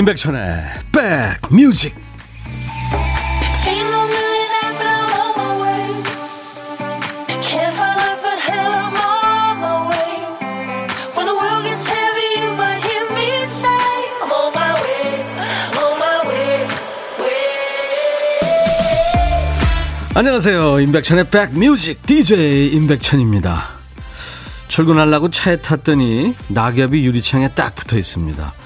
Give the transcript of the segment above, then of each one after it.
임백천의 백뮤직. 안녕하세요. 임백천의 백뮤직. DJ 임백천입니다. 출근하려고 차에 탔더니 낙엽이 유리창에 딱 붙어 있습니다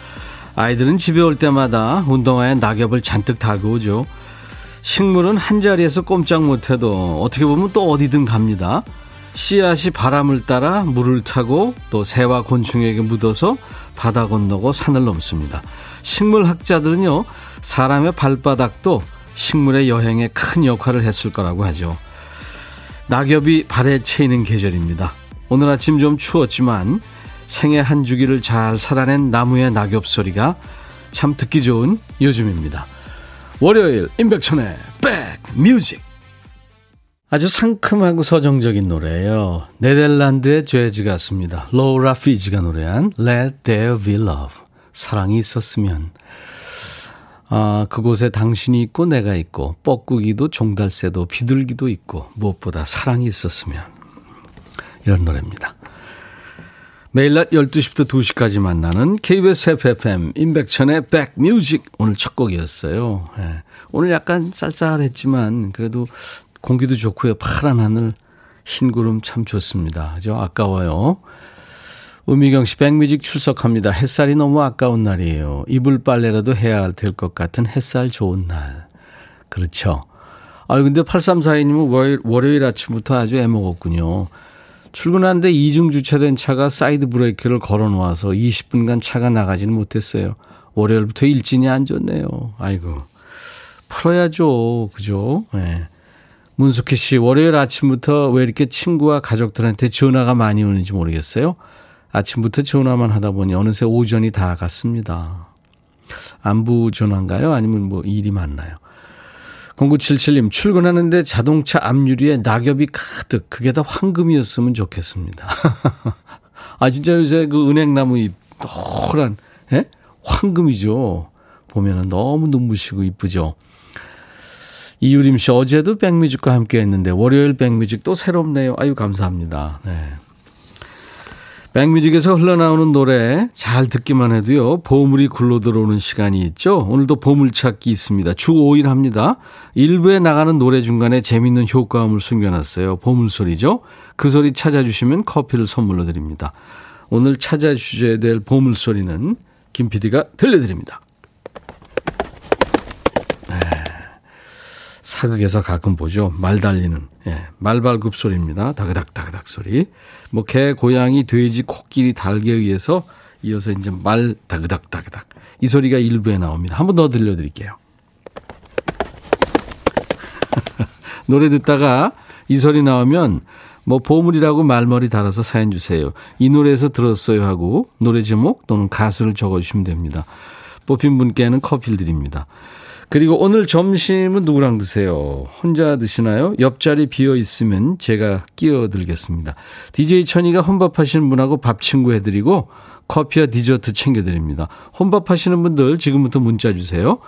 아이들은 집에 올 때마다 운동화에 낙엽을 잔뜩 달고 오죠. 식물은 한 자리에서 꼼짝 못해도 어떻게 보면 또 어디든 갑니다. 씨앗이 바람을 따라 물을 타고 또 새와 곤충에게 묻어서 바다 건너고 산을 넘습니다. 식물학자들은요, 사람의 발바닥도 식물의 여행에 큰 역할을 했을 거라고 하죠. 낙엽이 발에 채이는 계절입니다. 오늘 아침 좀 추웠지만 생애 한 주기를 잘 살아낸 나무의 낙엽 소리가 참 듣기 좋은 요즘입니다. 월요일 임백천의 백뮤직 아주 상큼하고 서정적인 노래예요. 네덜란드의 재즈 가수입니다. 로라 피지가 노래한 Let There Be Love 사랑이 있었으면 아, 그곳에 당신이 있고 내가 있고 뻐꾸기도 종달새도 비둘기도 있고 무엇보다 사랑이 있었으면 이런 노래입니다. 매일 낮 12시부터 2시까지 만나는 KBS FFM 임백천의 백뮤직 오늘 첫 곡이었어요. 네. 오늘 약간 쌀쌀했지만 그래도 공기도 좋고요. 파란 하늘 흰 구름 참 좋습니다. 저 아까워요. 우미경 씨 백뮤직 출석합니다. 햇살이 너무 아까운 날이에요. 이불 빨래라도 해야 될 것 같은 햇살 좋은 날. 그렇죠. 아 근데 8342님은 월요일, 월요일 아침부터 아주 애먹었군요. 출근하는데 이중 주차된 차가 사이드 브레이크를 걸어 놓아서 20분간 차가 나가지는 못했어요. 월요일부터 일진이 안 좋네요. 아이고. 풀어야죠. 그죠? 예. 네. 문숙희 씨, 월요일 아침부터 왜 이렇게 친구와 가족들한테 전화가 많이 오는지 모르겠어요. 아침부터 전화만 하다 보니 어느새 오전이 다 갔습니다. 안부 전화인가요? 아니면 뭐 일이 많나요? 0977님, 출근하는데 자동차 앞유리에 낙엽이 가득, 그게 다 황금이었으면 좋겠습니다. 아, 진짜 요새 그 은행나무 잎, 노란, 예? 황금이죠. 보면은 너무 눈부시고 이쁘죠. 이유림 씨, 어제도 백뮤직과 함께 했는데, 월요일 백뮤직 또 새롭네요. 아유, 감사합니다. 네. 백뮤직에서 흘러나오는 노래 잘 듣기만 해도요, 보물이 굴러 들어오는 시간이 있죠. 오늘도 보물찾기 있습니다. 주 5일 합니다. 일부에 나가는 노래 중간에 재밌는 효과음을 숨겨놨어요. 보물소리죠. 그 소리 찾아주시면 커피를 선물로 드립니다. 오늘 찾아주셔야 될 보물소리는 김 PD가 들려드립니다. 네. 사극에서 가끔 보죠. 말 달리는, 예, 말발굽 소리입니다. 다그닥, 다그닥 소리. 뭐 개, 고양이, 돼지, 코끼리, 닭에 의해서 이어서 이제 말 다그닥 다그닥 이 소리가 일부에 나옵니다. 한 번 더 들려드릴게요. 노래 듣다가 이 소리 나오면 뭐 보물이라고 말머리 달아서 사연 주세요. 이 노래에서 들었어요 하고 노래 제목 또는 가수를 적어주시면 됩니다. 뽑힌 분께는 커피를 드립니다. 그리고 오늘 점심은 누구랑 드세요? 혼자 드시나요? 옆자리 비어 있으면 제가 끼어들겠습니다. DJ 천이가 혼밥하시는 분하고 밥 친구 해드리고 커피와 디저트 챙겨드립니다. 혼밥하시는 분들 지금부터 문자 주세요.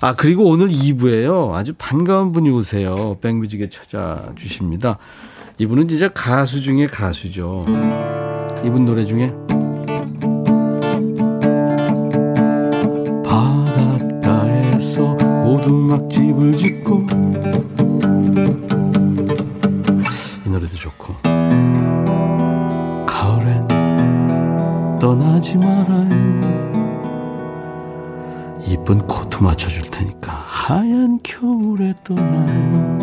아, 그리고 오늘 2부에요. 아주 반가운 분이 오세요. 백뮤직에 찾아주십니다. 이분은 진짜 가수 중에 가수죠. 이분 노래 중에 막집을 짓고. 이 노래도 좋고. 가을엔 떠나지 말아요. 이쁜 코트 맞춰줄 테니까 하얀 겨울에 떠나요.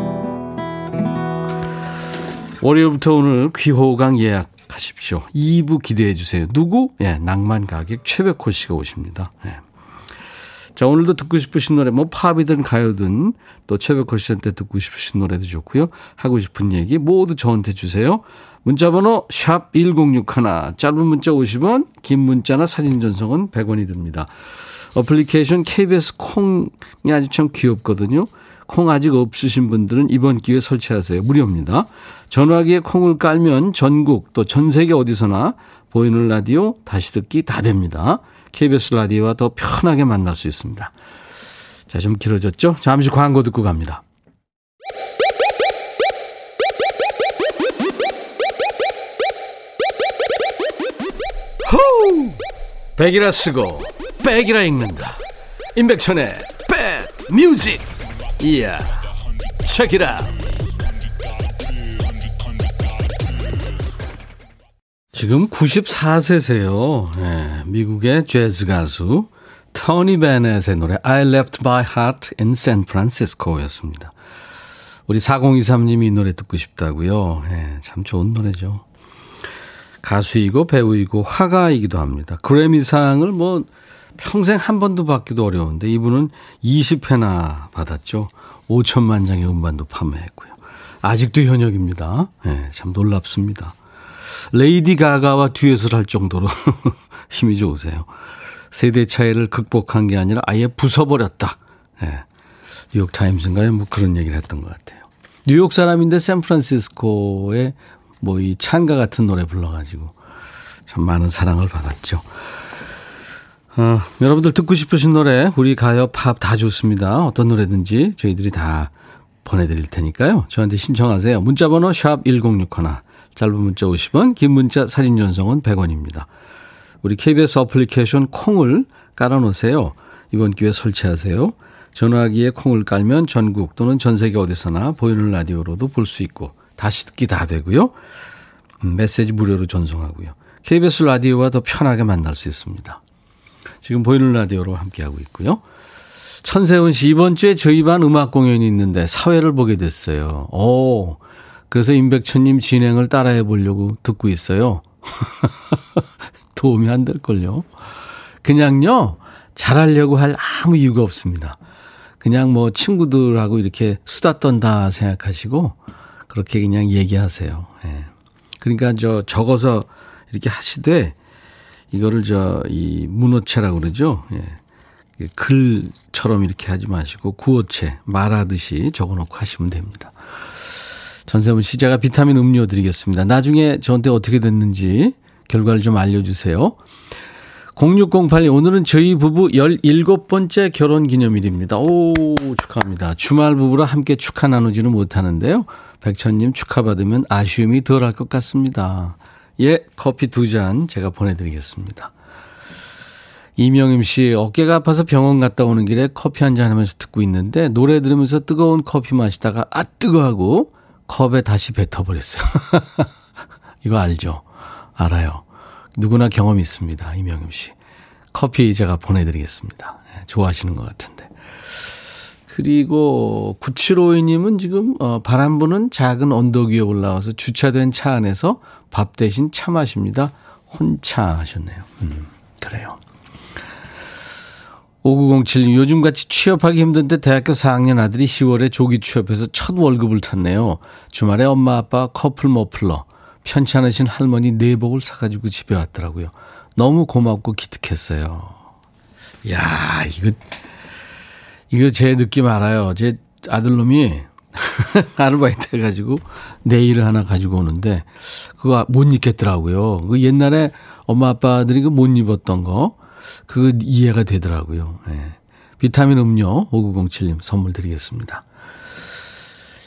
월요일부터 오늘 귀호강 예약하십시오. 2부 기대해 주세요. 누구? 예, 낭만 가객 최백호 씨가 오십니다. 예. 자, 오늘도 듣고 싶으신 노래, 뭐 팝이든 가요든 또 최백호 씨한테 듣고 싶으신 노래도 좋고요. 하고 싶은 얘기 모두 저한테 주세요. 문자번호 샵 1061, 짧은 문자 50원, 긴 문자나 사진 전송은 100원이 듭니다. 어플리케이션 KBS 콩이 아주 참 귀엽거든요. 콩 아직 없으신 분들은 이번 기회에 설치하세요. 무료입니다. 전화기에 콩을 깔면 전국 또 전 세계 어디서나 보이는 라디오 다시 듣기 다 됩니다. KBS 라디오와 더 편하게 만날 수 있습니다. 자, 좀 길어졌죠? 잠시 광고 듣고 갑니다. 호우! 백이라 쓰고 백이라 읽는다. 임백천의 백 뮤직. 이야. 책이라. 지금 94세세요. 네, 미국의 재즈 가수 토니 베넷의 노래 I left my heart in San Francisco였습니다. 우리 4023님이 이 노래 듣고 싶다고요. 네, 참 좋은 노래죠. 가수이고 배우이고 화가이기도 합니다. 그래미상을 뭐 평생 한 번도 받기도 어려운데 이분은 20회나 받았죠. 5천만 장의 음반도 판매했고요. 아직도 현역입니다. 네, 참 놀랍습니다. 레이디 가가와 듀엣을 할 정도로 힘이 좋으세요. 세대 차이를 극복한 게 아니라 아예 부숴버렸다. 네. 뉴욕 타임스인가요? 뭐 그런 얘기를 했던 것 같아요. 뉴욕 사람인데 샌프란시스코에 뭐 이 찬가 같은 노래 불러가지고 참 많은 사랑을 받았죠. 어, 여러분들 듣고 싶으신 노래, 우리 가요, 팝 다 좋습니다. 어떤 노래든지 저희들이 다 보내드릴 테니까요. 저한테 신청하세요. 문자번호 샵 1061, 짧은 문자 50원, 긴 문자 사진 전송은 100원입니다. 우리 KBS 어플리케이션 콩을 깔아놓으세요. 이번 기회에 설치하세요. 전화기에 콩을 깔면 전국 또는 전 세계 어디서나 보이는 라디오로도 볼 수 있고 다시 듣기 다 되고요. 음, 메시지 무료로 전송하고요. KBS 라디오와 더 편하게 만날 수 있습니다. 지금 보이는 라디오로 함께하고 있고요. 천세훈 씨, 이번 주에 저희 반 음악 공연이 있는데 사회를 보게 됐어요. 오, 그래서 임백천님 진행을 따라해 보려고 듣고 있어요. 도움이 안 될걸요. 그냥요, 잘하려고 할 아무 이유가 없습니다. 그냥 뭐 친구들하고 이렇게 수다 떤다 생각하시고, 그렇게 그냥 얘기하세요. 예. 그러니까 저 적어서 이렇게 하시되, 이거를 저, 이 문어체라고 그러죠. 예. 글처럼 이렇게 하지 마시고, 구어체, 말하듯이 적어 놓고 하시면 됩니다. 전세훈 씨, 제가 비타민 음료 드리겠습니다. 나중에 저한테 어떻게 됐는지 결과를 좀 알려주세요. 0608님, 오늘은 저희 부부 17번째 결혼 기념일입니다. 오, 축하합니다. 주말 부부라 함께 축하 나누지는 못하는데요. 백천님 축하받으면 아쉬움이 덜 할 것 같습니다. 예, 커피 두 잔 제가 보내드리겠습니다. 이명임 씨, 어깨가 아파서 병원 갔다 오는 길에 커피 한 잔 하면서 듣고 있는데, 노래 들으면서 뜨거운 커피 마시다가, 아, 뜨거 하고, 컵에 다시 뱉어버렸어요. 이거 알죠? 알아요. 누구나 경험 있습니다. 이명임 씨. 커피 제가 보내드리겠습니다. 예, 좋아하시는 것 같은데. 그리고 9752님은 지금 어, 바람 부는 작은 언덕 위에 올라와서 주차된 차 안에서 밥 대신 차 마십니다. 혼차 하셨네요. 음, 그래요. 5907님, 요즘같이 취업하기 힘든데 대학교 4학년 아들이 10월에 조기 취업해서 첫 월급을 탔네요. 주말에 엄마 아빠 커플 머플러, 편찮으신 할머니 내복을 사가지고 집에 왔더라고요. 너무 고맙고 기특했어요. 야 이거, 이거 제 느낌 알아요. 제 아들놈이 아르바이트 해가지고 네일을 하나 가지고 오는데 그거 못 입겠더라고요. 그 옛날에 엄마 아빠들이 그 못 입었던 거 그거 이해가 되더라고요. 네. 비타민 음료 5907님 선물 드리겠습니다.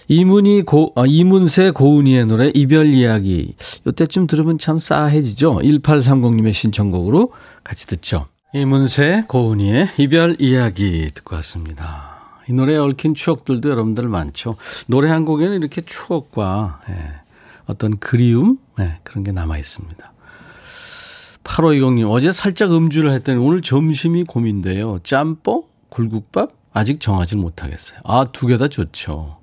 이문희 고, 아, 이문세 고은이의 노래 이별 이야기. 요때쯤 들으면 참 싸해지죠? 1830님의 신청곡으로 같이 듣죠. 이문세 고은이의 이별 이야기 듣고 왔습니다. 이 노래에 얽힌 추억들도 여러분들 많죠. 노래 한 곡에는 이렇게 추억과 예, 어떤 그리움 예, 그런 게 남아 있습니다. 8520님, 어제 살짝 음주를 했더니 오늘 점심이 고민돼요. 짬뽕? 굴국밥? 아직 정하지 못하겠어요. 아, 두 개 다 좋죠.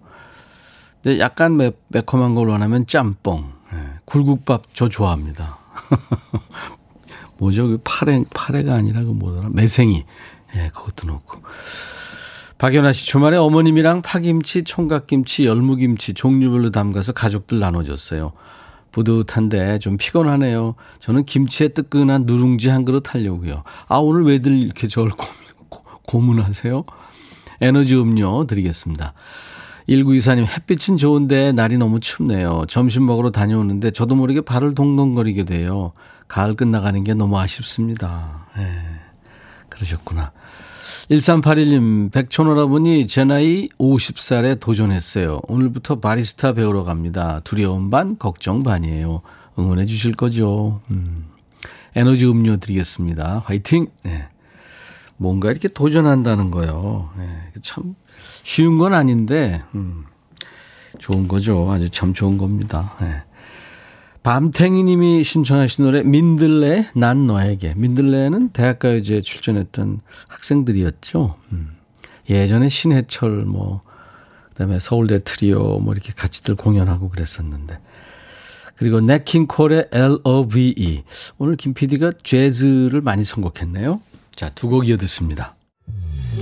근데 약간 매, 매콤한 걸 원하면 짬뽕. 네. 굴국밥 저 좋아합니다. 뭐죠? 그 파래, 파래가 아니라 그 뭐더라? 매생이. 예, 네, 그것도 넣고. 박연아 씨, 주말에 어머님이랑 파김치, 총각김치, 열무김치 종류별로 담가서 가족들 나눠줬어요. 뿌듯한데 좀 피곤하네요. 저는 김치에 뜨끈한 누룽지 한 그릇 하려고요. 아, 오늘 왜들 이렇게 저를 고, 고문 하세요? 에너지 음료 드리겠습니다. 1924님, 햇빛은 좋은데 날이 너무 춥네요. 점심 먹으러 다녀오는데 저도 모르게 발을 동동거리게 돼요. 가을 끝나가는 게 너무 아쉽습니다. 예. 그러셨구나. 1381님, 백촌오라버니 제 나이 50살에 도전했어요. 오늘부터 바리스타 배우러 갑니다. 두려움 반, 걱정 반이에요. 응원해 주실 거죠? 음. 에너지 음료 드리겠습니다. 화이팅! 네. 뭔가 이렇게 도전한다는 거요. 네. 참 쉬운 건 아닌데, 음. 좋은 거죠. 아주 참 좋은 겁니다. 네. 밤탱이 님이 신청하신 노래 민들레 난 너에게. 민들레는 대학가요제에 출전했던 학생들이었죠. 음. 예전에 신해철 뭐 그다음에 서울대 트리오 뭐 이렇게 같이들 공연하고 그랬었는데. 그리고 네킹콜의 L-O-V-E. 오늘 김 PD가 재즈를 많이 선곡했네요. 자, 두 곡 이어 듣습니다.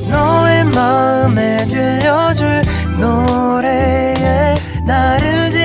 너의 마음에 들려줄 노래에 나를 지금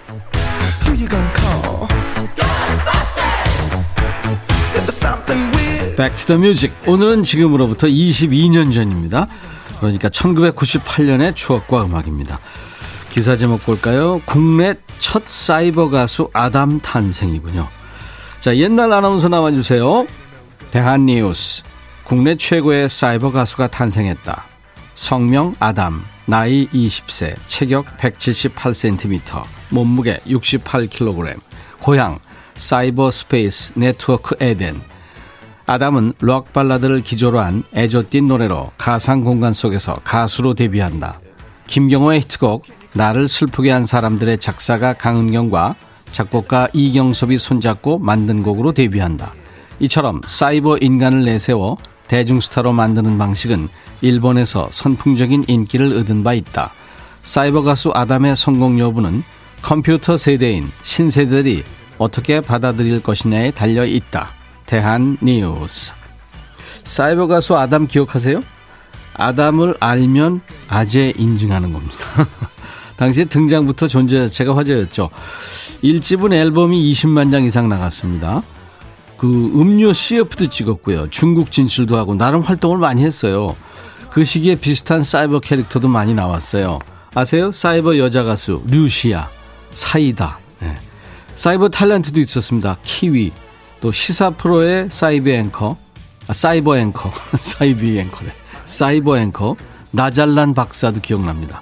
Back to the music. 오늘은 지금으로부터 22년 전입니다. 그러니까 1998년의 추억과 음악입니다. 기사 제목 볼까요? 국내 첫 사이버 가수 아담 탄생이군요. 자, 옛날 아나운서 나와주세요. 대한뉴스. 국내 최고의 사이버 가수가 탄생했다. 성명 아담. 나이 20세, 체격 178cm, 몸무게 68kg, 고향 사이버 스페이스 네트워크 에덴. 아담은 록 발라드를 기조로 한 애조띤 노래로 가상 공간 속에서 가수로 데뷔한다. 김경호의 히트곡 나를 슬프게 한 사람들의 작사가 강은경과 작곡가 이경섭이 손잡고 만든 곡으로 데뷔한다. 이처럼 사이버 인간을 내세워 대중스타로 만드는 방식은 일본에서 선풍적인 인기를 얻은 바 있다. 사이버 가수 아담의 성공 여부는 컴퓨터 세대인 신세대들이 어떻게 받아들일 것이냐에 달려 있다. 대한 뉴스. 사이버 가수 아담 기억하세요? 아담을 알면 아재 인증하는 겁니다. 당시 등장부터 존재 자체가 화제였죠. 1집은 앨범이 20만 장 이상 나갔습니다. 그 음료 CF도 찍었고요. 중국 진출도 하고 나름 활동을 많이 했어요. 그 시기에 비슷한 사이버 캐릭터도 많이 나왔어요. 아세요? 사이버 여자 가수 류시아, 사이다. 네. 사이버 탤런트도 있었습니다. 키위. 또 시사 프로의 사이버 앵커, 아, 사이버 앵커, 사이버 앵커래. 사이버 앵커 나잘란 박사도 기억납니다.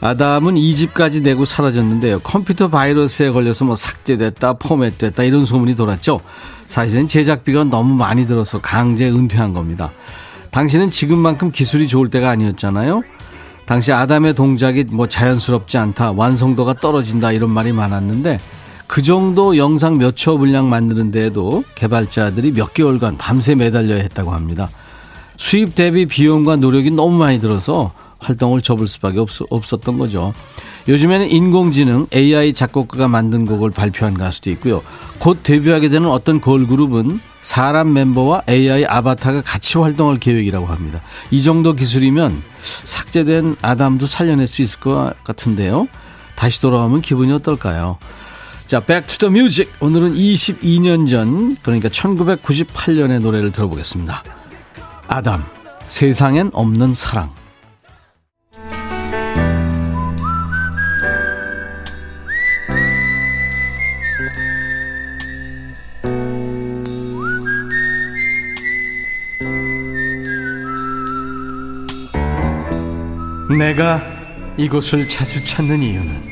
아담은 2집까지 내고 사라졌는데요. 컴퓨터 바이러스에 걸려서 뭐 삭제됐다, 포맷됐다 이런 소문이 돌았죠. 사실은 제작비가 너무 많이 들어서 강제 은퇴한 겁니다. 당신은 지금만큼 기술이 좋을 때가 아니었잖아요. 당시 아담의 동작이 뭐 자연스럽지 않다, 완성도가 떨어진다 이런 말이 많았는데 그 정도 영상 몇 초 분량 만드는 데에도 개발자들이 몇 개월간 밤새 매달려야 했다고 합니다. 수입 대비 비용과 노력이 너무 많이 들어서 활동을 접을 수밖에 없, 없었던 거죠. 요즘에는 인공지능 AI 작곡가가 만든 곡을 발표한 가수도 있고요. 곧 데뷔하게 되는 어떤 걸그룹은 사람 멤버와 AI 아바타가 같이 활동할 계획이라고 합니다. 이 정도 기술이면 삭제된 아담도 살려낼 수 있을 것 같은데요. 다시 돌아오면 기분이 어떨까요? 자, Back to the Music. 오늘은 22년 전, 그러니까 1998년의 노래를 들어보겠습니다. 아담, 세상엔 없는 사랑. 내가 이곳을 자주 찾는 이유는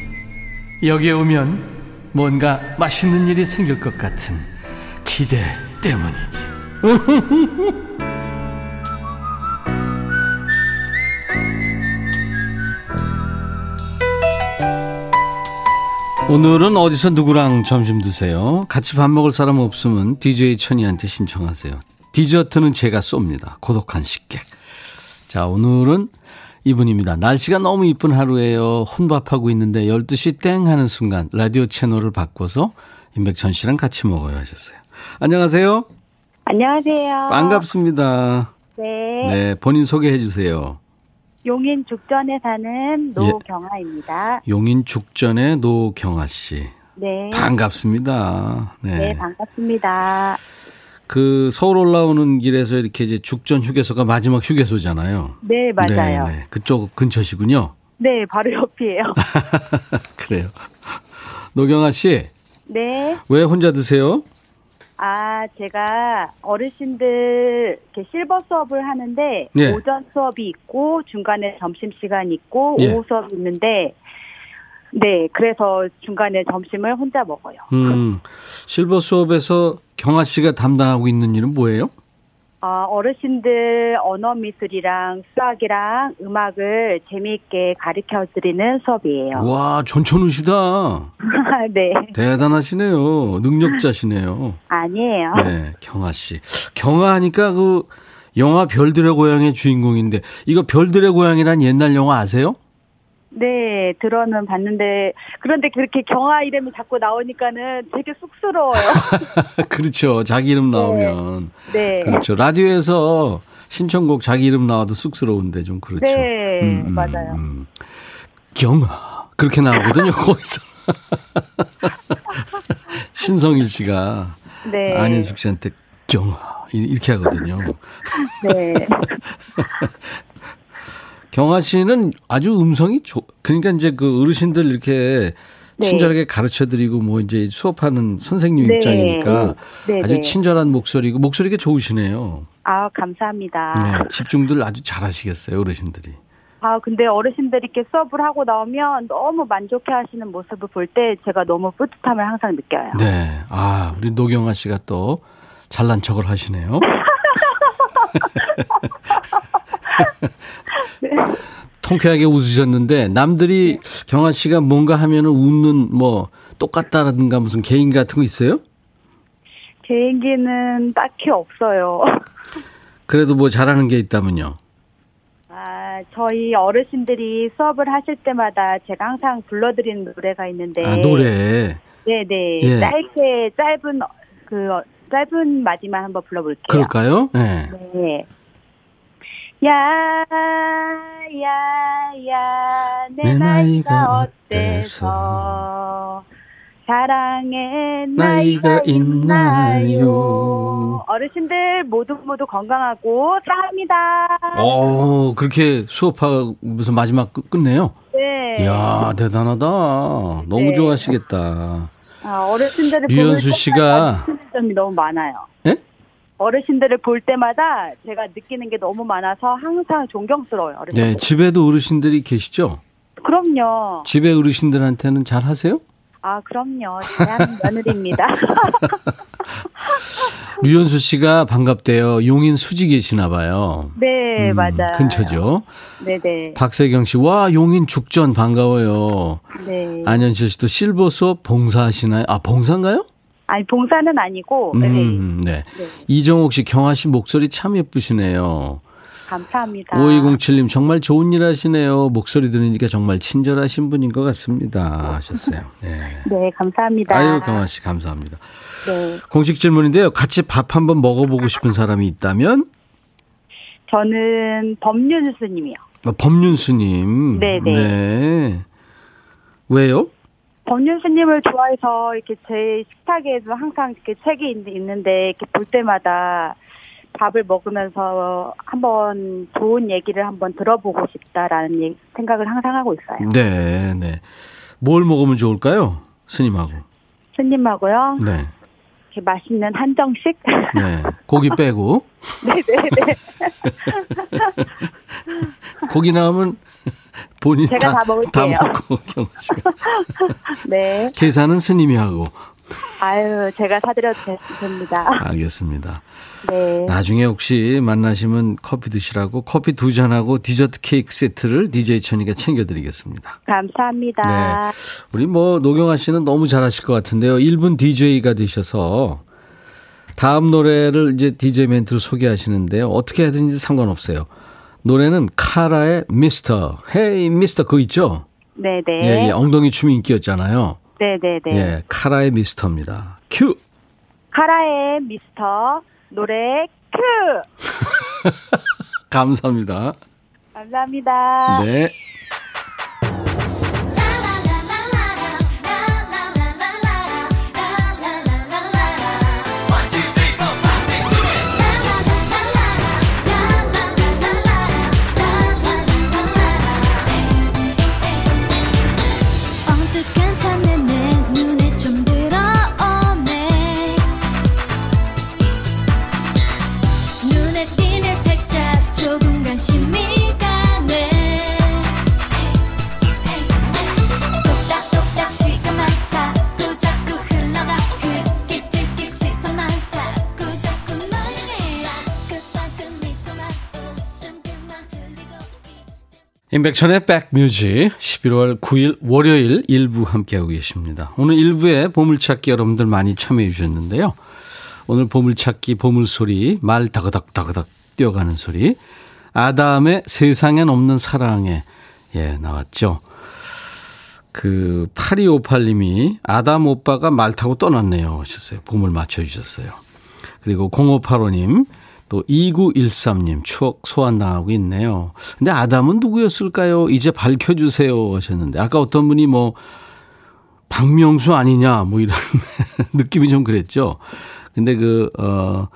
여기에 오면 뭔가 맛있는 일이 생길 것 같은 기대 때문이지. 오늘은 어디서 누구랑 점심 드세요? 같이 밥 먹을 사람 없으면 DJ 천이한테 신청하세요. 디저트는 제가 쏩니다. 고독한 식객. 자, 오늘은 이분입니다. 날씨가 너무 이쁜 하루에요. 혼밥하고 있는데 12시 땡 하는 순간 라디오 채널을 바꿔서 임백천 씨랑 같이 먹어요 하셨어요. 안녕하세요. 안녕하세요. 반갑습니다. 네. 네, 본인 소개해 주세요. 용인 죽전에 사는 예. 노경아입니다. 용인 죽전의 노경아 씨. 네. 반갑습니다. 네. 네. 반갑습니다. 그 서울 올라오는 길에서 이렇게 이제 죽전 휴게소가 마지막 휴게소잖아요. 네, 맞아요. 네, 네. 그쪽 근처시군요. 네, 바로 옆이에요. 그래요. 노경아 씨, 네. 왜 혼자 드세요? 아, 제가 어르신들 이렇게 실버 수업을 하는데 예. 오전 수업이 있고 중간에 점심 시간 있고 예. 오후 수업이 있는데 네, 그래서 중간에 점심을 혼자 먹어요. 음, 실버 수업에서 경아 씨가 담당하고 있는 일은 뭐예요? 아, 어르신들 언어 미술이랑 수학이랑 음악을 재미있게 가르쳐 드리는 수업이에요. 와, 전천후시다. 네. 대단하시네요. 능력자시네요. 아니에요. 네, 경아 씨. 경아 하니까 그 영화 별들의 고향의 주인공인데 이거 별들의 고향이란 옛날 영화 아세요? 네, 들어는 봤는데 그런데 그렇게 경아 이름이 자꾸 나오니까는 되게 쑥스러워요. 그렇죠. 자기 이름 나오면. 네. 그렇죠. 라디오에서 신청곡 자기 이름 나와도 쑥스러운데 좀 그렇죠. 네, 맞아요. 경아. 그렇게 나오거든요, 거기서. 신성일 씨가 네. 안인숙 씨한테 경아. 이- 이렇게 하거든요. 네. 경아 씨는 아주 음성이 좋, 그러니까 이제 그 어르신들 이렇게 네. 친절하게 가르쳐 드리고 뭐 이제 수업하는 선생님 네. 입장이니까 네, 아주 네. 친절한 목소리고 목소리가 좋으시네요. 아, 감사합니다. 네, 집중들 아주 잘하시겠어요, 어르신들이. 아, 근데 어르신들이 이렇게 수업을 하고 나오면 너무 만족해 하시는 모습을 볼 때 제가 너무 뿌듯함을 항상 느껴요. 네. 아, 우리 노경아 씨가 또 잘난 척을 하시네요. 통쾌하게 웃으셨는데 남들이 경아 씨가 뭔가 하면은 웃는 뭐 똑같다라든가 무슨 개인 같은 거 있어요? 개인기는 딱히 없어요. 그래도 뭐 잘하는 게 있다면요. 아, 저희 어르신들이 수업을 하실 때마다 제가 항상 불러드리는 노래가 있는데. 아, 노래. 네네. 예. 짧게, 짧은, 그, 어, 짧은 마디만 한번 불러볼게요. 그럴까요? 네. 네. 야, 야, 야, 내, 내 나이가 어때서 사랑의 나이가 나이가 있나요? 있나요? 어르신들 모두 모두 건강하고 사랑합니다. 어, 그렇게 수업하고 무슨 마지막 끝- 끝내요? 네. 이야, 대단하다. 너무 네. 좋아하시겠다. 아, 어르신들을 류현수 씨가- 점이 너무 많아요. 예? 어르신들을 볼 때마다 제가 느끼는 게 너무 많아서 항상 존경스러워요. 어르신들. 네, 집에도 어르신들이 계시죠? 그럼요. 집에 어르신들한테는 잘 하세요? 아, 그럼요. 대한 며느리입니다. 류현수 씨가 반갑대요. 용인 수지 계시나 봐요. 네, 음, 맞아요. 근처죠. 네네. 박세경 씨, 와, 용인 죽전 반가워요. 네. 안현실 씨도 실버 수업 봉사하시나요? 아, 봉사인가요? 아니, 봉사는 아니고, 네. 음, 네. 네. 이정옥 씨, 경아 씨 목소리 참 예쁘시네요. 감사합니다. 5207님, 정말 좋은 일 하시네요. 목소리 들으니까 정말 친절하신 분인 것 같습니다. 하셨어요. 네. 네, 감사합니다. 아유, 경아 씨, 감사합니다. 네. 공식 질문인데요. 같이 밥 한번 먹어보고 싶은 사람이 있다면? 저는 법륜 스님이요. 어, 법륜 스님. 네네. 네. 왜요? 법륜스님을 좋아해서 이렇게 제 식탁에도 항상 이렇게 책이 있- 있는데 이렇게 볼 때마다 밥을 먹으면서 한번 좋은 얘기를 한번 들어보고 싶다라는 얘- 생각을 항상 하고 있어요. 네, 네. 뭘 먹으면 좋을까요? 스님하고. 스님하고요. 네. 이렇게 맛있는 한정식. 네. 고기 빼고. 네네네. 고기 나오면 본인 제가 다 먹을게요. 다 먹고 경호 씨가. 네. 계산은 스님이 하고. 아유, 제가 사드려도 됩니다. 알겠습니다. 네. 나중에 혹시 만나시면 커피 드시라고 커피 두 잔하고 디저트 케이크 세트를 DJ 천이가 챙겨드리겠습니다. 감사합니다. 네. 우리 뭐 노경아 씨는 너무 잘하실 것 같은데요. 1분 DJ가 되셔서 다음 노래를 이제 DJ 멘트로 소개하시는데요. 어떻게 하든지 상관없어요. 노래는 카라의 미스터. 헤이 미스터 그거 있죠? 네네. 예, 예. 엉덩이 춤이 인기였잖아요. 네네네. 예, 카라의 미스터입니다. 큐! 카라의 미스터 노래 큐! 감사합니다. 감사합니다. 네. 임백천의 백뮤직 11월 9일 월요일 일부 함께하고 계십니다. 오늘 일부에 보물찾기 여러분들 많이 참여해 주셨는데요. 오늘 보물찾기 보물소리 말 다그닥 다그닥 뛰어가는 소리 아담의 세상엔 없는 사랑에 예 나왔죠. 그 8258님이 아담 오빠가 말 타고 떠났네요 하셨어요. 보물 맞춰주셨어요. 그리고 0585님 또 2913님 추억 소환당하고 있네요. 근데 아담은 누구였을까요? 이제 밝혀주세요 하셨는데 아까 어떤 분이 뭐 박명수 아니냐 뭐 이런 느낌이 좀 그랬죠. 근데 그, 어,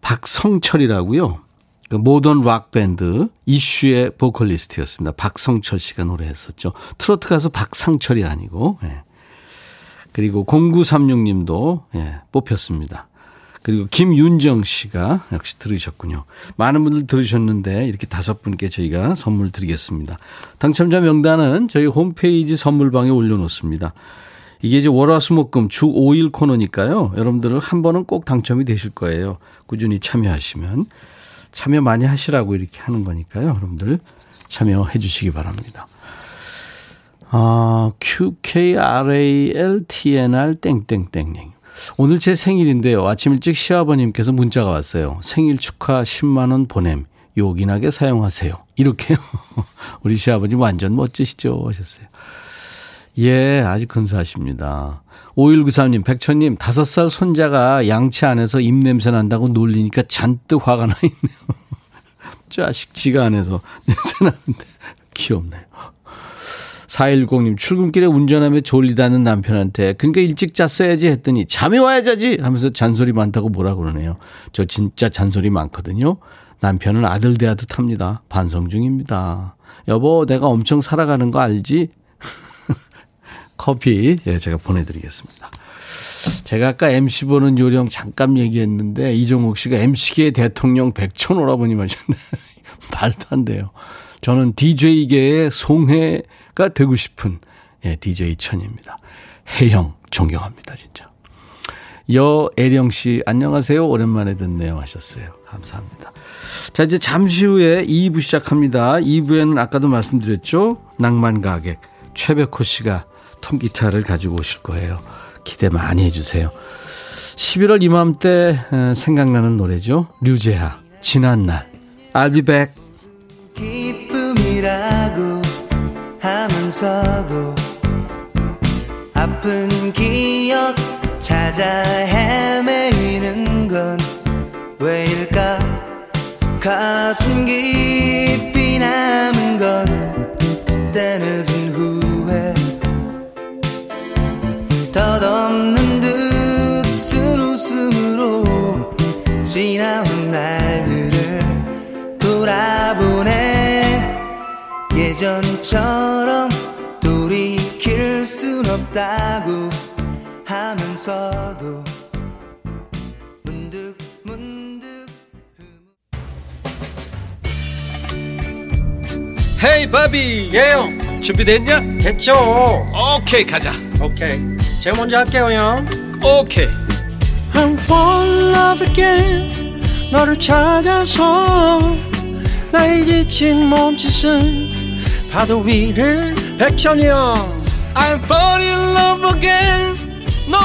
박성철이라고요. 그 모던 락 밴드 이슈의 보컬리스트였습니다. 박성철 씨가 노래했었죠. 트로트 가수 박상철이 아니고. 예. 그리고 0936님도 예, 뽑혔습니다. 그리고 김윤정 씨가 역시 들으셨군요. 많은 분들 들으셨는데 이렇게 다섯 분께 저희가 선물 드리겠습니다. 당첨자 명단은 저희 홈페이지 선물방에 올려놓습니다. 이게 이제 월화수목금 주 5일 코너니까요. 여러분들은 한 번은 꼭 당첨이 되실 거예요. 꾸준히 참여하시면. 참여 많이 하시라고 이렇게 하는 거니까요. 여러분들 참여해 주시기 바랍니다. 아, QKRALTNR 땡땡땡님. 오늘 제 생일인데요. 아침 일찍 시아버님께서 문자가 왔어요. 생일 축하 10만원 보냄. 요긴하게 사용하세요. 이렇게요. 우리 시아버님 완전 멋지시죠? 하셨어요. 예, 아직 근사하십니다. 5193님, 백천님, 5살 손자가 양치 안에서 입냄새 난다고 놀리니까 잔뜩 화가 나 있네요. 자식 지가 안에서 냄새 나는데 귀엽네요. 4160님, 출근길에 운전하며 졸리다는 남편한테, 그러니까 일찍 잤어야지 했더니, 잠이 와야 자지! 하면서 잔소리 많다고 뭐라 그러네요. 저 진짜 잔소리 많거든요. 남편은 아들 대하듯 합니다. 반성 중입니다. 여보, 내가 엄청 살아가는 거 알지? 커피, 예, 제가 보내드리겠습니다. 제가 아까 MC 보는 요령 잠깐 얘기했는데, 이종욱 씨가 MC계의 대통령 백촌 오라버님 하셨네. 말도 안 돼요. 저는 DJ계의 송해 가 되고 싶은 예, DJ 천입니다. 혜영 존경합니다, 진짜. 여애령 씨, 안녕하세요. 오랜만에 듣네요. 하셨어요. 감사합니다. 자, 이제 잠시 후에 2부 시작합니다. 2부에는 아까도 말씀드렸죠. 낭만 가객. 최백호 씨가 통기타를 가지고 오실 거예요. 기대 많이 해주세요. 11월 이맘때 생각나는 노래죠. 류제아, 지난날. I'll be back. 하면서도 아픈 기억 찾아 헤매이는 건 왜일까? 가슴 깊이 남은 건 때늦은 후회. 덧없는 듯쓴 웃음으로 지나온 날들을 돌아보네 예전처럼 순 없다고 하면서도 문득 문득 헤이 바비. 예영. 준비됐냐? 됐죠. 오케이 가자. 오케이. 제가 먼저 할게요 형. 오케이. I'm fall in love again. 너를 찾아서 나의 지친 몸짓은 파도 위를 백천이야 I'm fall in love again. 너.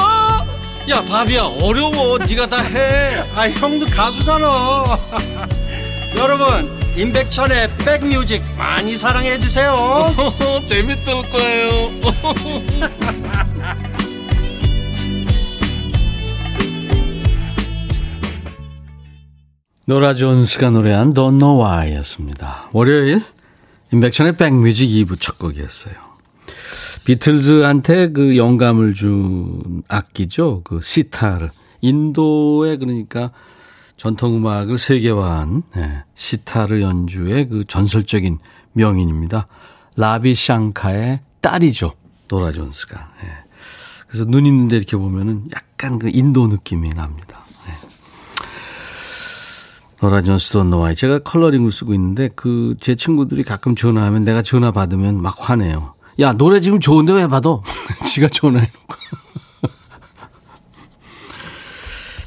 야 바비야 어려워. 네가 다 해. 아 형도 가수잖아 여러분 임백천의 백뮤직 많이 사랑해 주세요 재밌을 거예요. 노라 존스가 노래한 Don't Know Why였습니다. 월요일 인백션의 백뮤직 2부 첫 곡이었어요. 비틀즈한테 그 영감을 준 악기죠. 그 시타르. 인도의 그러니까 전통음악을 세계화한 예, 시타르 연주의 그 전설적인 명인입니다. 라비 샹카의 딸이죠. 노라 존스가. 예. 그래서 눈 있는데 이렇게 보면은 약간 그 인도 느낌이 납니다. 예. 노라 존스 Don't Know Why. 제가 컬러링을 쓰고 있는데 그 제 친구들이 가끔 전화하면 내가 전화 받으면 막 화내요. 야, 노래 지금 좋은데 왜 받아? 지가 전화해놓고.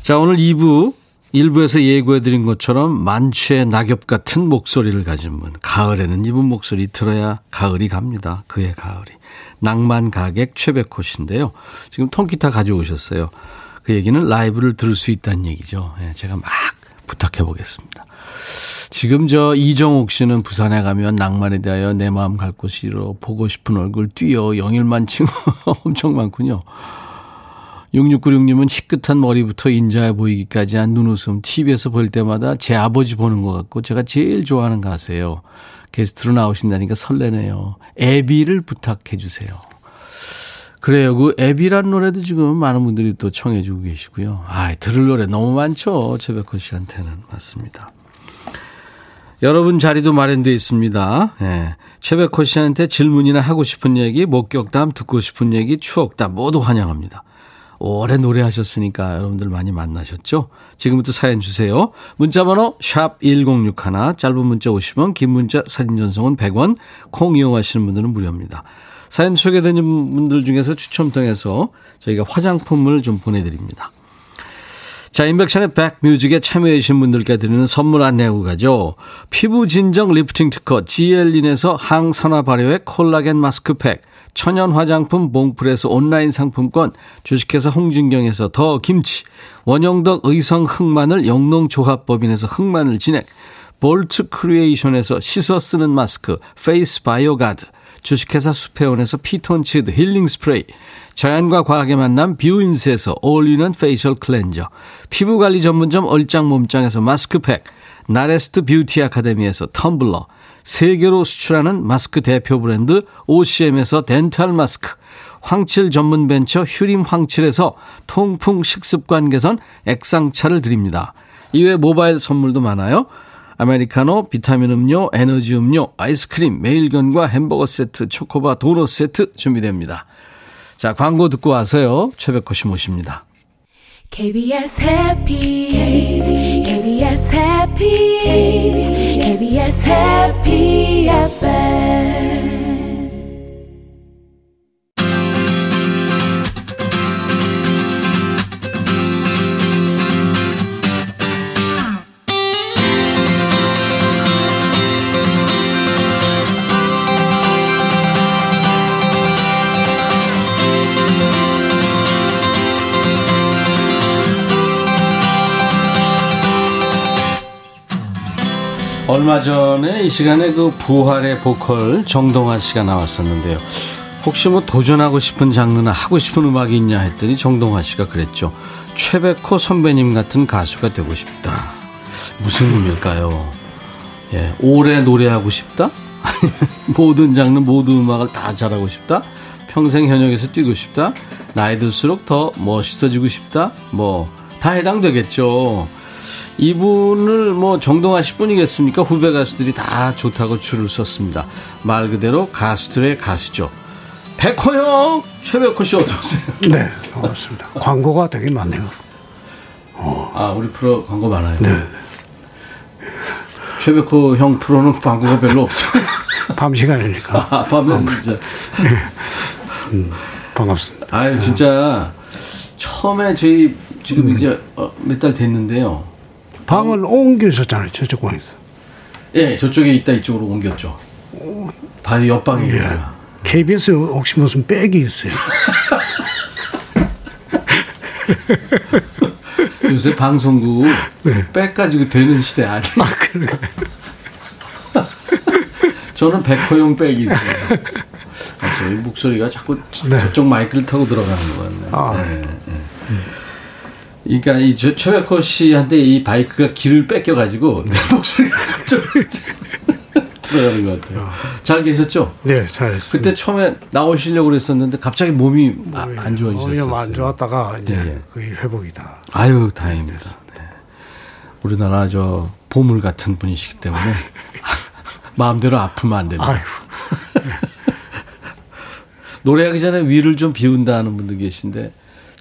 자, 오늘 2부, 1부에서 예고해드린 것처럼 만추의 낙엽 같은 목소리를 가진 분. 가을에는 이분 목소리 들어야 가을이 갑니다. 그의 가을이. 낭만 가객 최백호 씨인데요. 지금 통기타 가져오셨어요. 그 얘기는 라이브를 들을 수 있다는 얘기죠. 예, 제가 막 부탁해 보겠습니다. 지금 저 이정옥 씨는 부산에 가면 낭만에 대하여 내 마음 갈 곳이로 보고 싶은 얼굴 뛰어 영일만 친구 엄청 많군요. 6696님은 희끗한 머리부터 인자해 보이기까지 한 눈웃음 TV에서 볼 때마다 제 아버지 보는 것 같고 제가 제일 좋아하는 가수예요. 게스트로 나오신다니까 설레네요. 애비를 부탁해 주세요. 그래요. 그 애비란 노래도 지금 많은 분들이 또 청해 주고 계시고요. 아, 들을 노래 너무 많죠. 최백호 씨한테는 맞습니다. 여러분 자리도 마련되어 있습니다. 예. 최백호 씨한테 질문이나 하고 싶은 얘기, 목격담, 듣고 싶은 얘기, 추억담 모두 환영합니다. 오래 노래하셨으니까 여러분들 많이 만나셨죠? 지금부터 사연 주세요. 문자번호 샵 1061, 짧은 문자 50원, 긴 문자 사진 전송은 100원, 콩 이용하시는 분들은 무료입니다. 사연 소개되는 분들 중에서 추첨 통해서 저희가 화장품을 좀 보내드립니다. 자, 인백션의 백뮤직에 참여해주신 분들께 드리는 선물 안내하고 가죠. 피부 진정 리프팅 특허 지엘린에서 항산화 발효의 콜라겐 마스크팩, 천연 화장품 봉풀에서 온라인 상품권, 주식회사 홍진경에서 더 김치, 원형덕 의성 흑마늘 영농조합법인에서 흑마늘 진액, 볼트 크리에이션에서 씻어 쓰는 마스크, 페이스 바이오 가드, 주식회사 수페온에서 피톤치드 힐링 스프레이, 자연과 과학의 만남 뷰인스에서 어울리는 facial cleanser, 피부관리 전문점 얼짱 몸짱에서 마스크팩, 나레스트 뷰티 아카데미에서 텀블러, 세계로 수출하는 마스크 대표 브랜드 OCM에서 덴탈 마스크, 황칠 전문 벤처 휴림 황칠에서 통풍 식습관 개선 액상차를 드립니다. 이외 모바일 선물도 많아요. 아메리카노, 비타민 음료, 에너지 음료, 아이스크림, 매일견과 햄버거 세트, 초코바 도넛 세트 준비됩니다. 자, 광고 듣고 와서요. 최백호 씨 모십니다. KBS 해피 KBS 해피 KBS 해피 FM 얼마 전에 이 시간에 그 부활의 보컬 정동환 씨가 나왔었는데요. 혹시 뭐 도전하고 싶은 장르나 하고 싶은 음악이 있냐 했더니 정동환 씨가 그랬죠. 최백호 선배님 같은 가수가 되고 싶다. 무슨 의미일까요? 예, 오래 노래하고 싶다? 아니면 모든 장르, 모든 음악을 다 잘하고 싶다? 평생 현역에서 뛰고 싶다? 나이 들수록 더 멋있어지고 싶다? 뭐, 다 해당되겠죠. 이분을 뭐 정동환 씨 뿐이겠습니까? 후배 가수들이 다 좋다고 줄을 섰습니다. 말 그대로 가수들의 가수죠. 백호 형! 최백호 씨 어서오세요. 네, 반갑습니다. 광고가 되게 많네요. 아, 우리 프로 광고 많아요. 네, 최백호 형 프로는 광고가 별로 없어요. 밤 시간이니까 아, 밤에 진짜. 반갑습니다. 아유, 진짜. 처음에 저희 지금 이제 어, 몇달 됐는데요. 방을 옮기셨잖아요. 저쪽 방에서. 예, 저쪽에 있다 이쪽으로 옮겼죠. 바로 옆방에 예. 있다가. KBS 혹시 무슨 백이 있어요? 요새 방송국 네. 백 가지고 되는 시대 아니에요. 저는 백호용 백이 있어요. 아, 저희 목소리가 자꾸 저- 네. 저쪽 마이크를 타고 들어가는 것 같네요. 아. 네, 네. 그러니까 이 저- 최백호 씨한테 이 바이크가 길을 뺏겨가지고 내 목소리가 갑자기 들어가는 것 같아요. 잘 계셨죠? 네, 잘했어요. 그때 처음에 나오시려고 그랬었는데 갑자기 몸이 아, 안 좋아지셨어요. 몸이 안 좋았다가 이제 예, 예. 거의 회복이다. 아유 다행입니다. 네. 우리나라 저 보물 같은 분이시기 때문에 마음대로 아프면 안 됩니다. 아이고. 노래하기 전에 위를 좀 비운다는 분도 계신데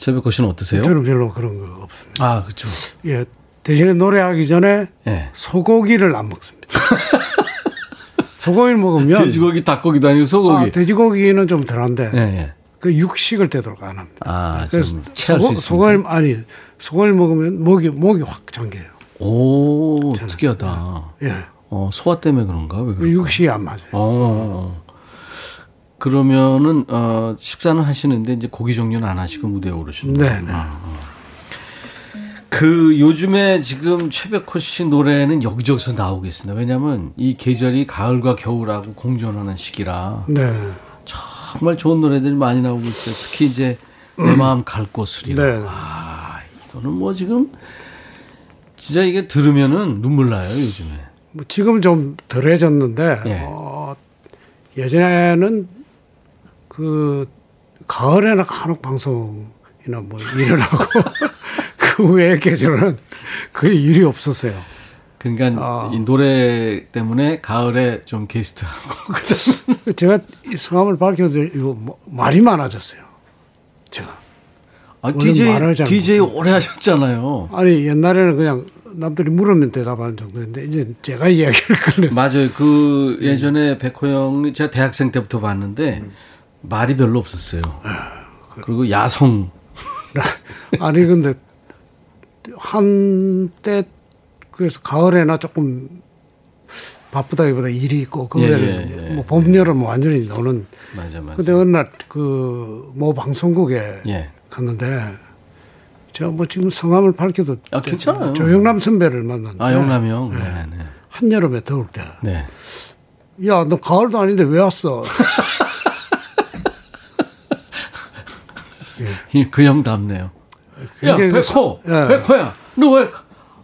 최백호 씨는 어떠세요? 저는 별로 그런 거 없습니다. 아 그렇죠. 예. 대신에 노래하기 전에 예. 소고기를 안 먹습니다. 소고기를 먹으면 돼지고기, 닭고기도 아니고 소고기. 아, 돼지고기는 좀 덜한데 예, 예. 그 육식을 되도록 안 합니다. 아, 그래서 소고. 소고기 아니 소고기를 먹으면 목이 목이 확 잠겨요. 오, 특이하다. 예. 어, 소화 때문에 그런가? 왜그 그럴까? 육식이 안 맞아요. 어. 그러면은 어, 식사는 하시는데 이제 고기 종류는 안 하시고 무대에 오르시는 네, 거예요. 네. 그 요즘에 지금 최백호 씨 노래는 여기저기서 나오고 있습니다. 왜냐하면 이 계절이 가을과 겨울하고 공존하는 시기라 네. 정말 좋은 노래들이 많이 나오고 있어요. 특히 이제 내 마음 갈 곳을이라. 네. 아 이거는 뭐 지금 진짜 이게 들으면은 눈물 나요 요즘에. 뭐 지금 좀 덜해졌는데 예. 어, 예전에는 그 가을에나 간혹 방송이나 뭐 일어나고 그 외의 계절은 거의 일이 없었어요. 그러니까 아. 이 노래 때문에 가을에 좀 게스트하고 제가 이 성함을 밝혀도 이거 뭐 말이 많아졌어요. 제가 아, DJ 말을 잘 DJ 못해요. 오래 하셨잖아요. 아니 옛날에는 그냥 남들이 물으면 대답하는 정도인데 이제 제가 이야기를 꺼내 맞아요. 그 예전에 백호 형이 제가 대학생 때부터 봤는데 말이 별로 없었어요. 그리고 야성 아니 근데 한때 그래서 가을에나 조금 바쁘다기보다 일이 있고 그 예, 예, 예. 뭐 봄, 여름 완전히 노는 맞아 맞아. 근데 어느 날 그 모 방송국에 예. 갔는데 제가 뭐 지금 성함을 밝혀도 아, 괜찮아요. 조영남 선배를 만났는데 아 영남이 형. 네, 네. 한여름에 더울 때 네. 야, 너 가을도 아닌데 왜 왔어? 그 형 답네요. 야 굉장히 그 백호, 사- 예. 백호야, 너 왜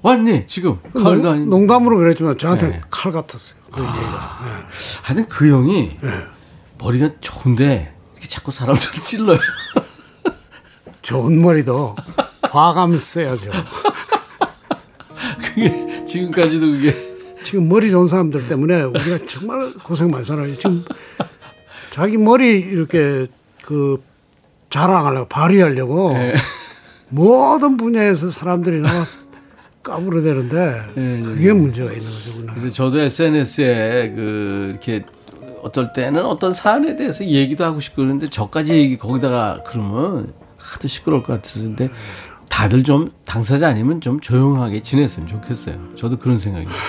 왔니 지금? 가을도 농, 아닌데. 농담으로 그랬지만 저한테 네. 칼 같았어요. 그 얘기가. 하여튼 그 형이 네. 머리가 좋은데 이렇게 자꾸 사람들을 찔러요. 좋은 머리도 화감 써야죠. 그게 지금까지도 그게 지금 머리 좋은 사람들 때문에 우리가 정말 고생 많이 살아요. 지금 자기 머리 이렇게 그 자랑하려고 발휘하려고 네. 모든 분야에서 사람들이 나와서 까불어대는데 네, 그게 문제가 있는 거죠. 그래서 저도 SNS에 그 이렇게 어떨 때는 어떤 사안에 대해서 얘기도 하고 싶고 그러는데 저까지 얘기 거기다가 그러면 하도 시끄러울 것 같은데 다들 좀 당사자 아니면 좀 조용하게 지냈으면 좋겠어요. 저도 그런 생각이에요.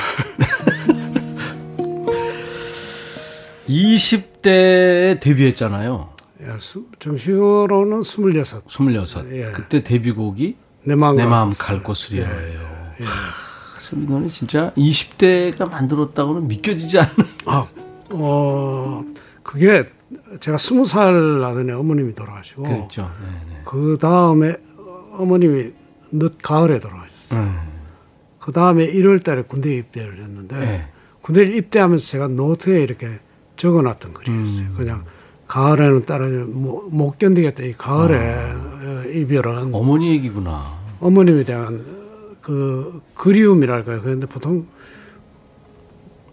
20대에 데뷔했잖아요. 예, 수- 정식으로는 26. 26. 예. 그때 데뷔곡이 내 마음 내 가- 마음 갈 곳을이에요. 그래서 이거는 진짜 20대가 만들었다고는 믿겨지지 않는. 아, 어, 그게 제가 스무 살 나더니 어머님이 돌아가시고 그렇죠. 그 다음에 어머님이 늦 가을에 돌아가셨어요. 음. 그 다음에 1월 달에 군대 입대를 했는데 네. 군대 입대하면서 제가 노트에 이렇게 적어 놨던 글이었어요. 음. 그냥 가을에는 따라면 못, 못 견디겠다. 이 가을에 어, 이별은 어머니 얘기구나. 어머님에 대한 그 그리움이랄까요. 그런데 보통